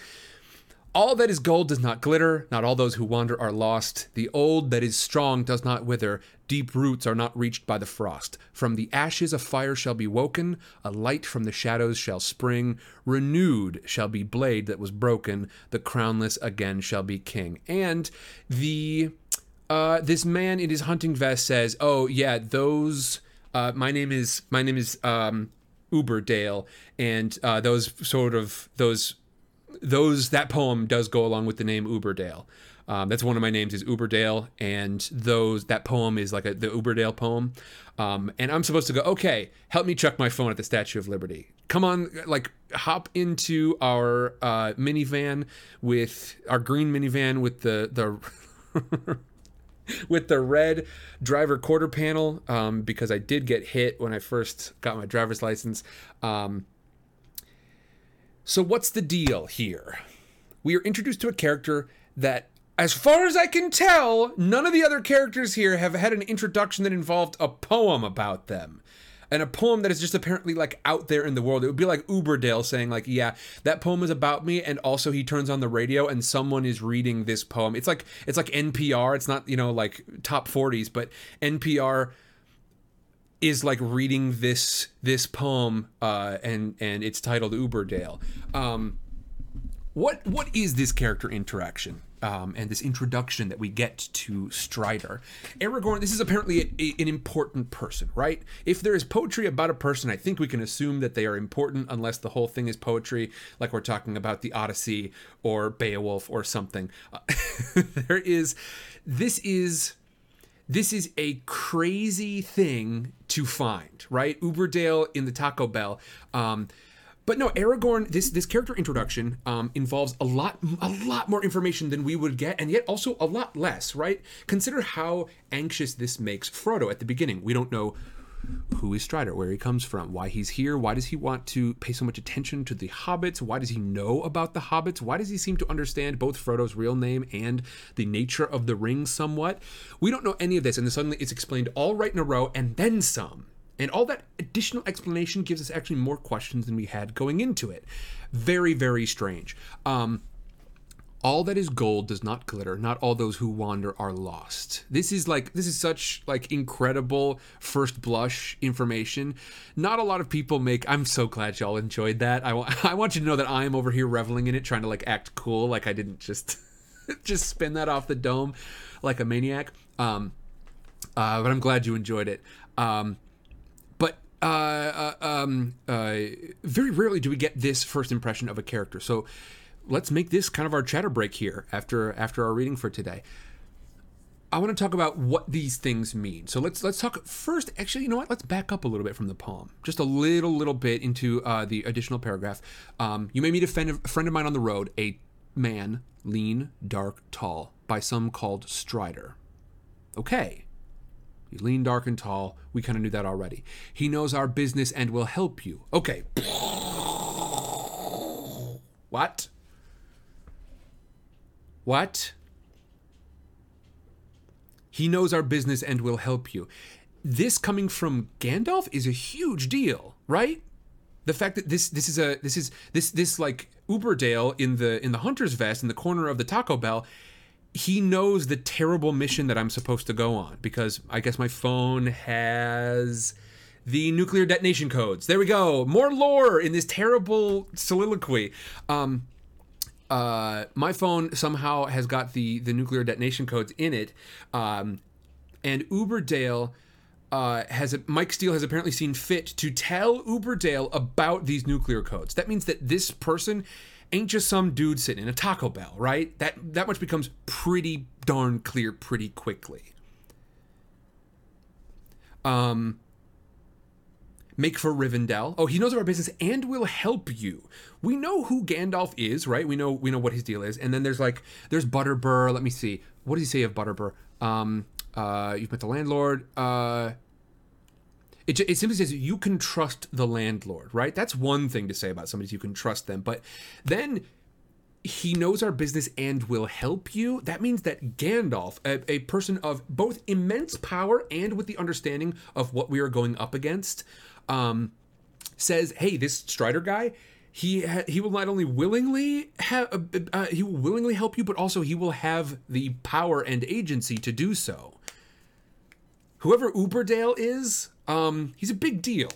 All that is gold does not glitter, not all those who wander are lost. The old that is strong does not wither, deep roots are not reached by the frost. From the ashes a fire shall be woken, a light from the shadows shall spring, renewed shall be blade that was broken, the crownless again shall be king. And the uh, this man in his hunting vest says, "Oh yeah, those. Uh, my name is my name is um, Uberdale, and uh, those sort of those those that poem does go along with the name Uberdale. Um, that's one of my names is Uberdale, and those that poem is like a, the Uberdale poem. Um, and I'm supposed to go, okay, help me chuck my phone at the Statue of Liberty. Come on, like hop into our uh, minivan with our green minivan with the the with the red driver quarter panel um, because I did get hit when I first got my driver's license. Um, so, what's the deal here? We are introduced to a character that, as far as I can tell, none of the other characters here have had an introduction that involved a poem about them. And a poem that is just apparently like out there in the world. It would be like Uberdale saying, like, yeah, that poem is about me, and also he turns on the radio and someone is reading this poem. It's like it's like NPR. It's not, you know, like top 40s, but NPR is like reading this this poem uh, and and it's titled Uberdale. Um, what what is this character interaction um, and this introduction that we get to Strider? Aragorn. This is apparently a, a- an important person, right? If there is poetry about a person, I think we can assume that they are important, unless the whole thing is poetry, like we're talking about the Odyssey or Beowulf or something. Uh, there is. This is this is a crazy thing to find, right? Uberdale in the Taco Bell. Um, but no, Aragorn. This this character introduction um, involves a lot a lot more information than we would get, and yet also a lot less, right? Consider how anxious this makes Frodo at the beginning. We don't know who is Strider, where he comes from, why he's here, why does he want to pay so much attention to the hobbits, why does he know about the hobbits, why does he seem to understand both Frodo's real name and the nature of the ring somewhat. We don't know any of this, and then suddenly it's explained all right in a row and then some. And all that additional explanation gives us actually more questions than we had going into it. Very, very strange. Um, all that is gold does not glitter. Not all those who wander are lost. This is like this is such like incredible first blush information. Not a lot of people make i'm so glad y'all enjoyed that. I, wa- I want you to know that i'm over here reveling in it trying to like act cool like i didn't just just spin that off the dome like a maniac. Um uh, but i'm glad you enjoyed it. Um but uh, uh, um, uh, very rarely do we get this first impression of a character. So let's make this kind of our chatter break here after after our reading for today. I want to talk about what these things mean. So let's let's talk first. Actually, you know what? Let's back up a little bit from the poem, just a little little bit into uh, the additional paragraph. Um, you may meet a friend, a friend of mine on the road, a man, lean, dark, tall, by some called Strider. Okay, he's lean, dark, and tall. We kind of knew that already. He knows our business and will help you. Okay. What? What? He knows our business and will help you. This coming from Gandalf is a huge deal, right? The fact that this this is a this is this this like Uberdale in the in the hunter's vest in the corner of the Taco Bell, he knows the terrible mission that I'm supposed to go on because I guess my phone has the nuclear detonation codes. There we go. More lore in this terrible soliloquy. Um, uh, my phone somehow has got the the nuclear detonation codes in it, um, and Uberdale uh, has Mike Steele has apparently seen fit to tell Uberdale about these nuclear codes. That means that this person ain't just some dude sitting in a Taco Bell, right? That that much becomes pretty darn clear pretty quickly. Um, make for Rivendell. Oh, he knows our business and will help you. We know who Gandalf is, right? We know we know what his deal is. And then there's like there's Butterbur. Let me see. What does he say of Butterbur? Um, uh, you've met the landlord. Uh, it, it simply says you can trust the landlord, right? That's one thing to say about somebody. You can trust them, but then he knows our business and will help you. That means that Gandalf, a, a person of both immense power and with the understanding of what we are going up against, um, says, "Hey, this Strider guy." He, ha- he will not only willingly have uh, uh, he will willingly help you, but also he will have the power and agency to do so. Whoever Uberdale is, um, he's a big deal.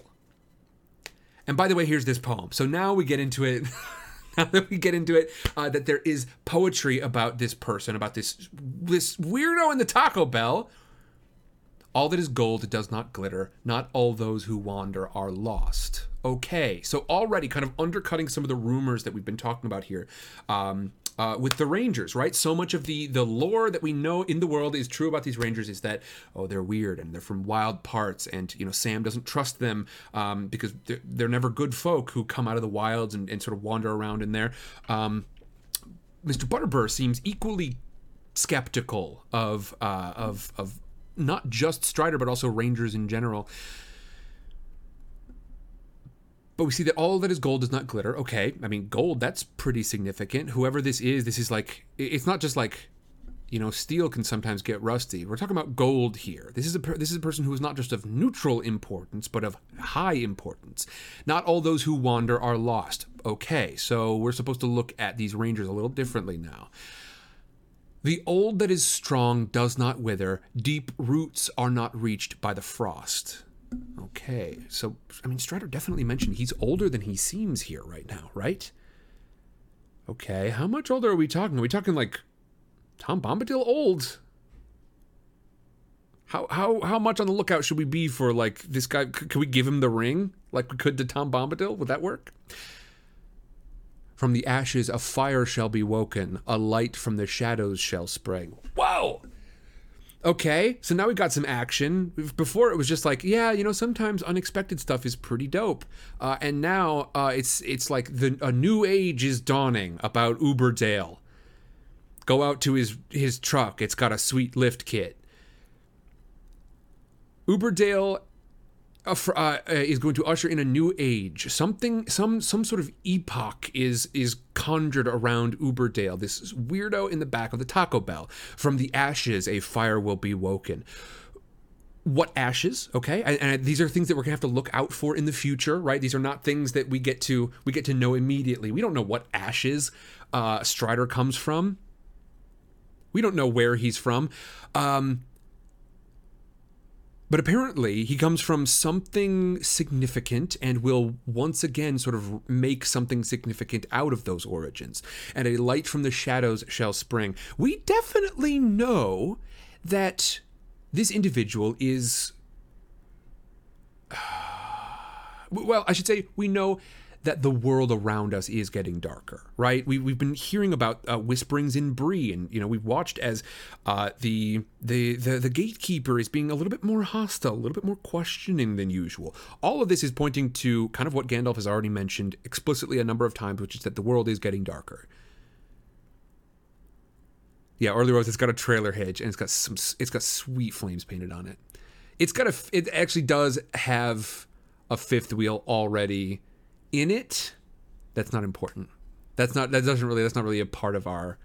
And by the way, here's this poem. So now we get into it. now that we get into it, uh, that there is poetry about this person, about this this weirdo in the Taco Bell. All that is gold does not glitter. Not all those who wander are lost. Okay, so already kind of undercutting some of the rumors that we've been talking about here. Um, uh, with the Rangers, right? So much of the the lore that we know in the world is true about these Rangers is that oh they're weird and they're from wild parts and you know Sam doesn't trust them um, because they're, they're never good folk who come out of the wilds and, and sort of wander around in there. Um, Mr. Butterbur seems equally skeptical of uh, of of not just Strider but also Rangers in general. But we see that all that is gold does not glitter. Okay, I mean gold that's pretty significant. Whoever this is, this is like it's not just like you know steel can sometimes get rusty. We're talking about gold here. This is a this is a person who is not just of neutral importance but of high importance. Not all those who wander are lost. Okay, so we're supposed to look at these rangers a little differently now. The old that is strong does not wither, deep roots are not reached by the frost. Okay, so I mean, Strider definitely mentioned he's older than he seems here right now, right? Okay, how much older are we talking? Are we talking like Tom Bombadil old? How how how much on the lookout should we be for like this guy? C- Could we give him the ring like we could to Tom Bombadil? Would that work? From the ashes a fire shall be woken, a light from the shadows shall spring. Whoa! Okay, so now we got some action. Before it was just like, yeah, you know, sometimes unexpected stuff is pretty dope, uh, and now uh, it's it's like the a new age is dawning about Uberdale. Go out to his his truck; it's got a sweet lift kit. Uberdale uh, uh, uh, is going to usher in a new age. Something, some, some sort of epoch is is conjured around Uberdale. This weirdo in the back of the Taco Bell. From the ashes, a fire will be woken. What ashes? Okay, and, and these are things that we're gonna have to look out for in the future, right? These are not things that we get to we get to know immediately. We don't know what ashes uh, Strider comes from. We don't know where he's from. Um, but apparently, he comes from something significant and will once again sort of make something significant out of those origins. And a light from the shadows shall spring. We definitely know that this individual is. Well, I should say, we know that the world around us is getting darker, right? We, we've been hearing about uh, whisperings in Bree, and you know we've watched as uh, the, the the the gatekeeper is being a little bit more hostile, a little bit more questioning than usual. All of this is pointing to kind of what Gandalf has already mentioned explicitly a number of times, which is that the world is getting darker. Yeah, Orly Rose. It's got a trailer hitch, and it's got some. It's got sweet flames painted on it. It's got a. It actually does have a fifth wheel already in it. That's not important. That's not. That doesn't really. That's not really a part of our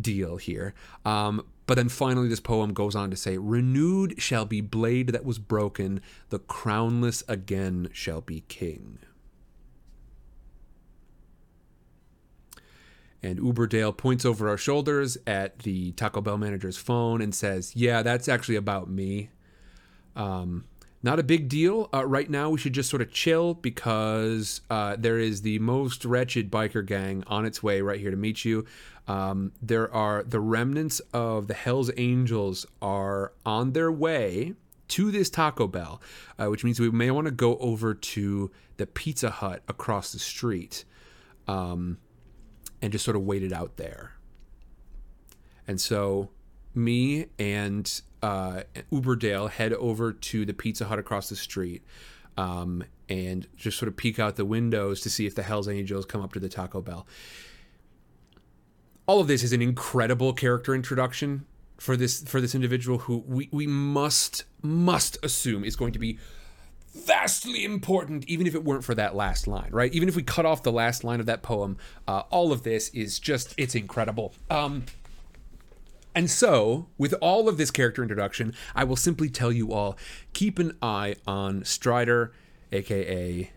deal here. Um, but then finally, this poem goes on to say, "Renewed shall be blade that was broken. The crownless again shall be king." And Uberdale points over our shoulders at the Taco Bell manager's phone and says, Yeah, that's actually about me. Um, not a big deal. Uh, right now, we should just sort of chill because uh, there is the most wretched biker gang on its way right here to meet you. Um, there are the remnants of the Hells Angels are on their way to this Taco Bell, uh, which means we may want to go over to the Pizza Hut across the street. Um, and just sort of wait it out there. And so me and uh, Uberdale head over to the Pizza Hut across the street um, and just sort of peek out the windows to see if the Hells Angels come up to the Taco Bell. All of this is an incredible character introduction for this for this individual who we, we must must assume is going to be vastly important, even if it weren't for that last line, right? Even if we cut off the last line of that poem, uh, all of this is just, it's incredible. Um, and so, with all of this character introduction, I will simply tell you all keep an eye on Strider, aka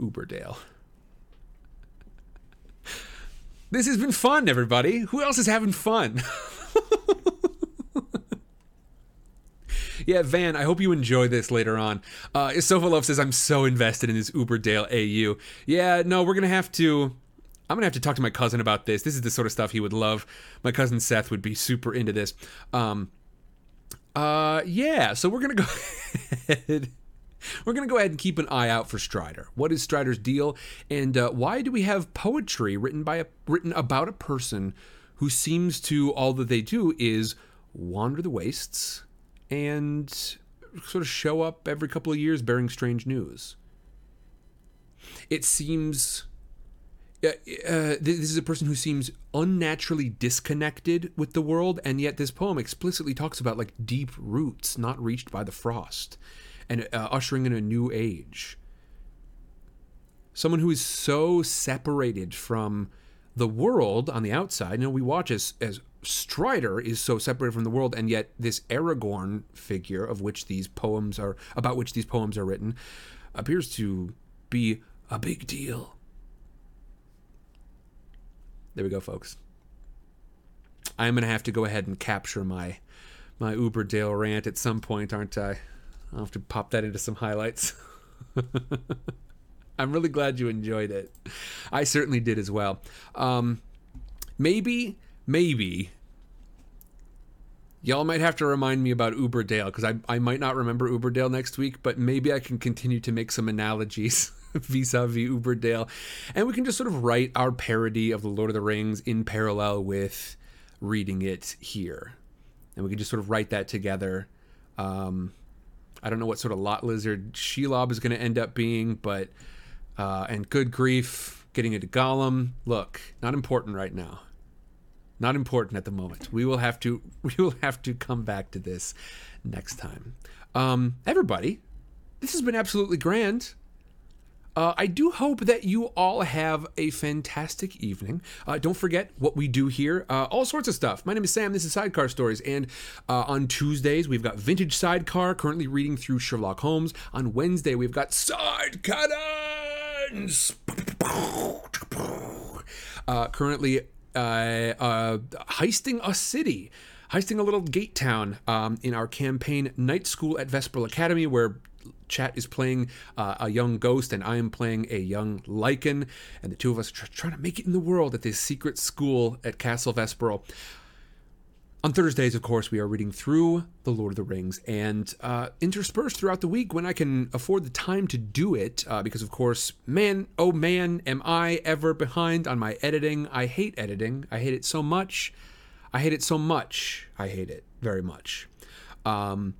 Uberdale. This has been fun, everybody. Who else is having fun? yeah, Van, I hope you enjoy this later on. Uh, Sofa Love says, I'm so invested in this Uberdale AU. Yeah, no, we're going to have to. I'm gonna have to talk to my cousin about this. This is the sort of stuff he would love. My cousin Seth would be super into this. Um, uh, yeah. So we're gonna go ahead. We're gonna go ahead and keep an eye out for Strider. What is Strider's deal, and uh, why do we have poetry written by a written about a person who seems to all that they do is wander the wastes and sort of show up every couple of years bearing strange news? It seems uh, this is a person who seems unnaturally disconnected with the world, and yet this poem explicitly talks about like deep roots not reached by the frost, and uh, ushering in a new age. Someone who is so separated from the world on the outside. You know, we watch as as Strider is so separated from the world, and yet this Aragorn figure of which these poems are about which these poems are written appears to be a big deal. There we go, folks. I'm gonna have to go ahead and capture my my Uberdale rant at some point, aren't I? I'll have to pop that into some highlights. I'm really glad you enjoyed it. I certainly did as well. Um, maybe, maybe y'all might have to remind me about Uberdale because I, I might not remember Uberdale next week, but maybe I can continue to make some analogies vis-a-vis Uberdale, and we can just sort of write our parody of the Lord of the Rings in parallel with reading it here, and we can just sort of write that together. Um, I don't know what sort of lot lizard Shelob is going to end up being, but uh, and good grief, getting into Gollum. Look, not important right now. Not important at the moment. We will have to we will have to come back to this next time. Um, everybody, this has been absolutely grand. Uh, I do hope that you all have a fantastic evening. Uh, don't forget what we do here. Uh, all sorts of stuff. My name is Sam. This is Sidecar Stories. And uh, on Tuesdays, we've got Vintage Sidecar, currently reading through Sherlock Holmes. On Wednesday, we've got Side Cannons. Uh, currently uh, heisting a city heisting a little gate town um, in our campaign Night School at Vesperal Academy, where Chat is playing uh, a young ghost and I am playing a young lichen. and the two of us are tr- trying to make it in the world at this secret school at Castle Vesperal. on Thursdays, of course, we are reading through The Lord of the Rings and uh, interspersed throughout the week when I can afford the time to do it. Uh, because, of course, man, oh man, am I ever behind on my editing. I hate editing. I hate it so much. I hate it so much. I hate it very much. Um,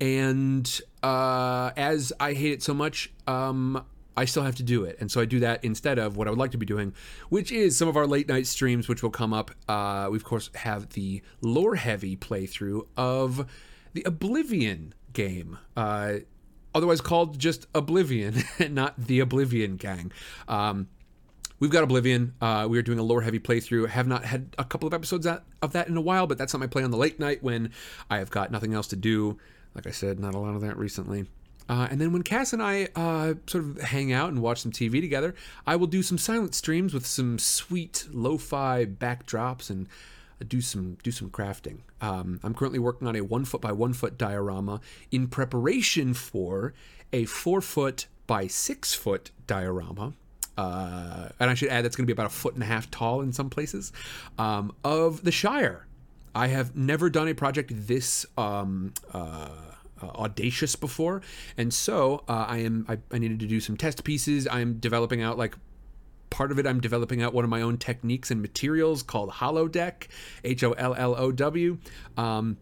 and uh, as I hate it so much, um, I still have to do it. And so I do that instead of what I would like to be doing, which is some of our late night streams, which will come up. Uh, we, of course, have the lore heavy playthrough of the Oblivion game. Uh, otherwise called just Oblivion, not the Oblivion Gang. Um, we've got Oblivion. Uh, we are doing a lore heavy playthrough. Have not had a couple of episodes of that in a while, but that's something I play on the late night when I have got nothing else to do. Like I said, not a lot of that recently. Uh, and then when Cass and I uh, sort of hang out and watch some TV together, I will do some silent streams with some sweet lo-fi backdrops and do some do some crafting. Um, I'm currently working on a one foot by one foot diorama in preparation for a four foot by six foot diorama. Uh, and I should add that's going to be about a foot and a half tall in some places um, of the Shire. I have never done a project this um, uh, uh, audacious before, and so uh, I am I, I needed to do some test pieces. I'm developing out like part of it i'm developing out one of my own techniques and materials called holodeck h-o-l-l-o-w um,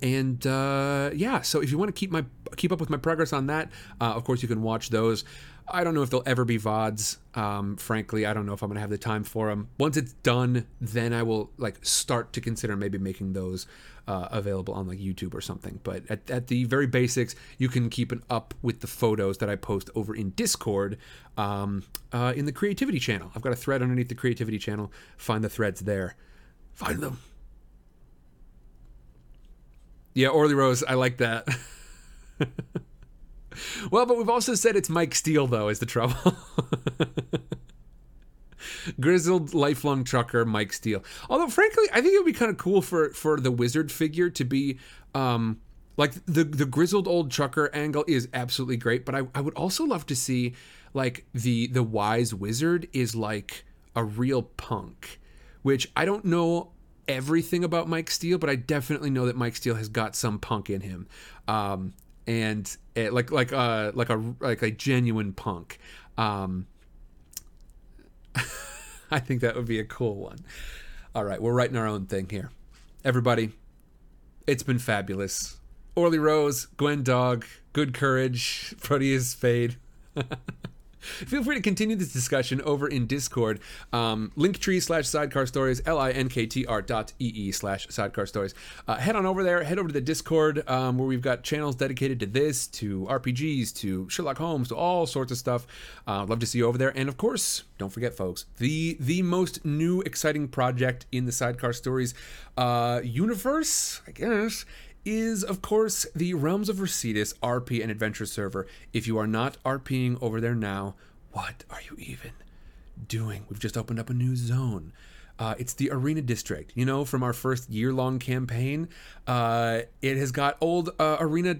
and uh, yeah so if you want to keep my keep up with my progress on that uh, of course you can watch those I don't know if they'll ever be VODs. Um, frankly, I don't know if I'm gonna have the time for them. Once it's done, then I will like start to consider maybe making those uh, available on like YouTube or something. But at, at the very basics, you can keep it up with the photos that I post over in Discord um, uh, in the Creativity channel. I've got a thread underneath the Creativity channel. Find the threads there. Find them. Yeah, Orly Rose, I like that. well, but we've also said it's Mike Steele, though, is the trouble. Grizzled lifelong trucker Mike Steele. Although, frankly, I think it would be kind of cool for for the wizard figure to be um, like the the grizzled old trucker angle is absolutely great. But I, I would also love to see like the the wise wizard is like a real punk, which I don't know everything about Mike Steele, but I definitely know that Mike Steele has got some punk in him. Um, and it, like like uh like a like a genuine punk. Um, I think that would be a cool one. All right, we're writing our own thing here. Everybody, it's been fabulous. Orly Rose, Gwen Dog, Good Courage, Proteus Fade. Feel free to continue this discussion over in Discord. Um, Linktree slash sidecar stories, L I N K T R dot E slash sidecar stories. Uh, head on over there, head over to the Discord um, where we've got channels dedicated to this, to RPGs, to Sherlock Holmes, to all sorts of stuff. Uh, love to see you over there. And of course, don't forget, folks, the the most new exciting project in the sidecar stories uh, universe, I guess is, of course, the Realms of Residus RP and Adventure server. If you are not RPing over there now, what are you even doing? We've just opened up a new zone. Uh, it's the Arena District. You know, from our first year long campaign, uh, it has got old uh, Arena.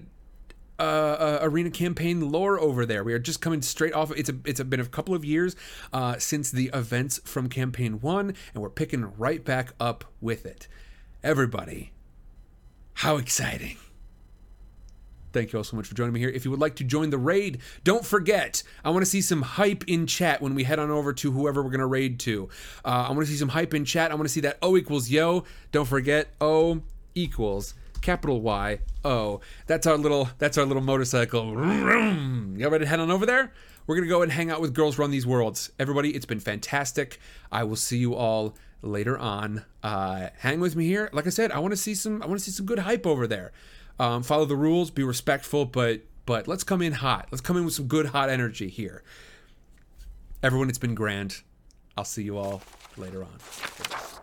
Uh, uh, arena campaign lore over there. We are just coming straight off. It's a it's a been a couple of years uh, since the events from campaign one, and we're picking right back up with it. Everybody, how exciting! Thank you all so much for joining me here. If you would like to join the raid, don't forget, I want to see some hype in chat when we head on over to whoever we're going to raid to. Uh, I want to see some hype in chat. I want to see that O equals yo. Don't forget, O equals capital Y O. That's our little that's our little motorcycle. Y'all ready to head on over there? We're gonna go and hang out with Girls Run These Worlds. Everybody, it's been fantastic. I will see you all later on. Uh, hang with me here. Like I said, I want to see some. I want to see some good hype over there. Um, follow the rules, be respectful, but but let's come in hot. Let's come in with some good hot energy here. Everyone, it's been grand. I'll see you all later on.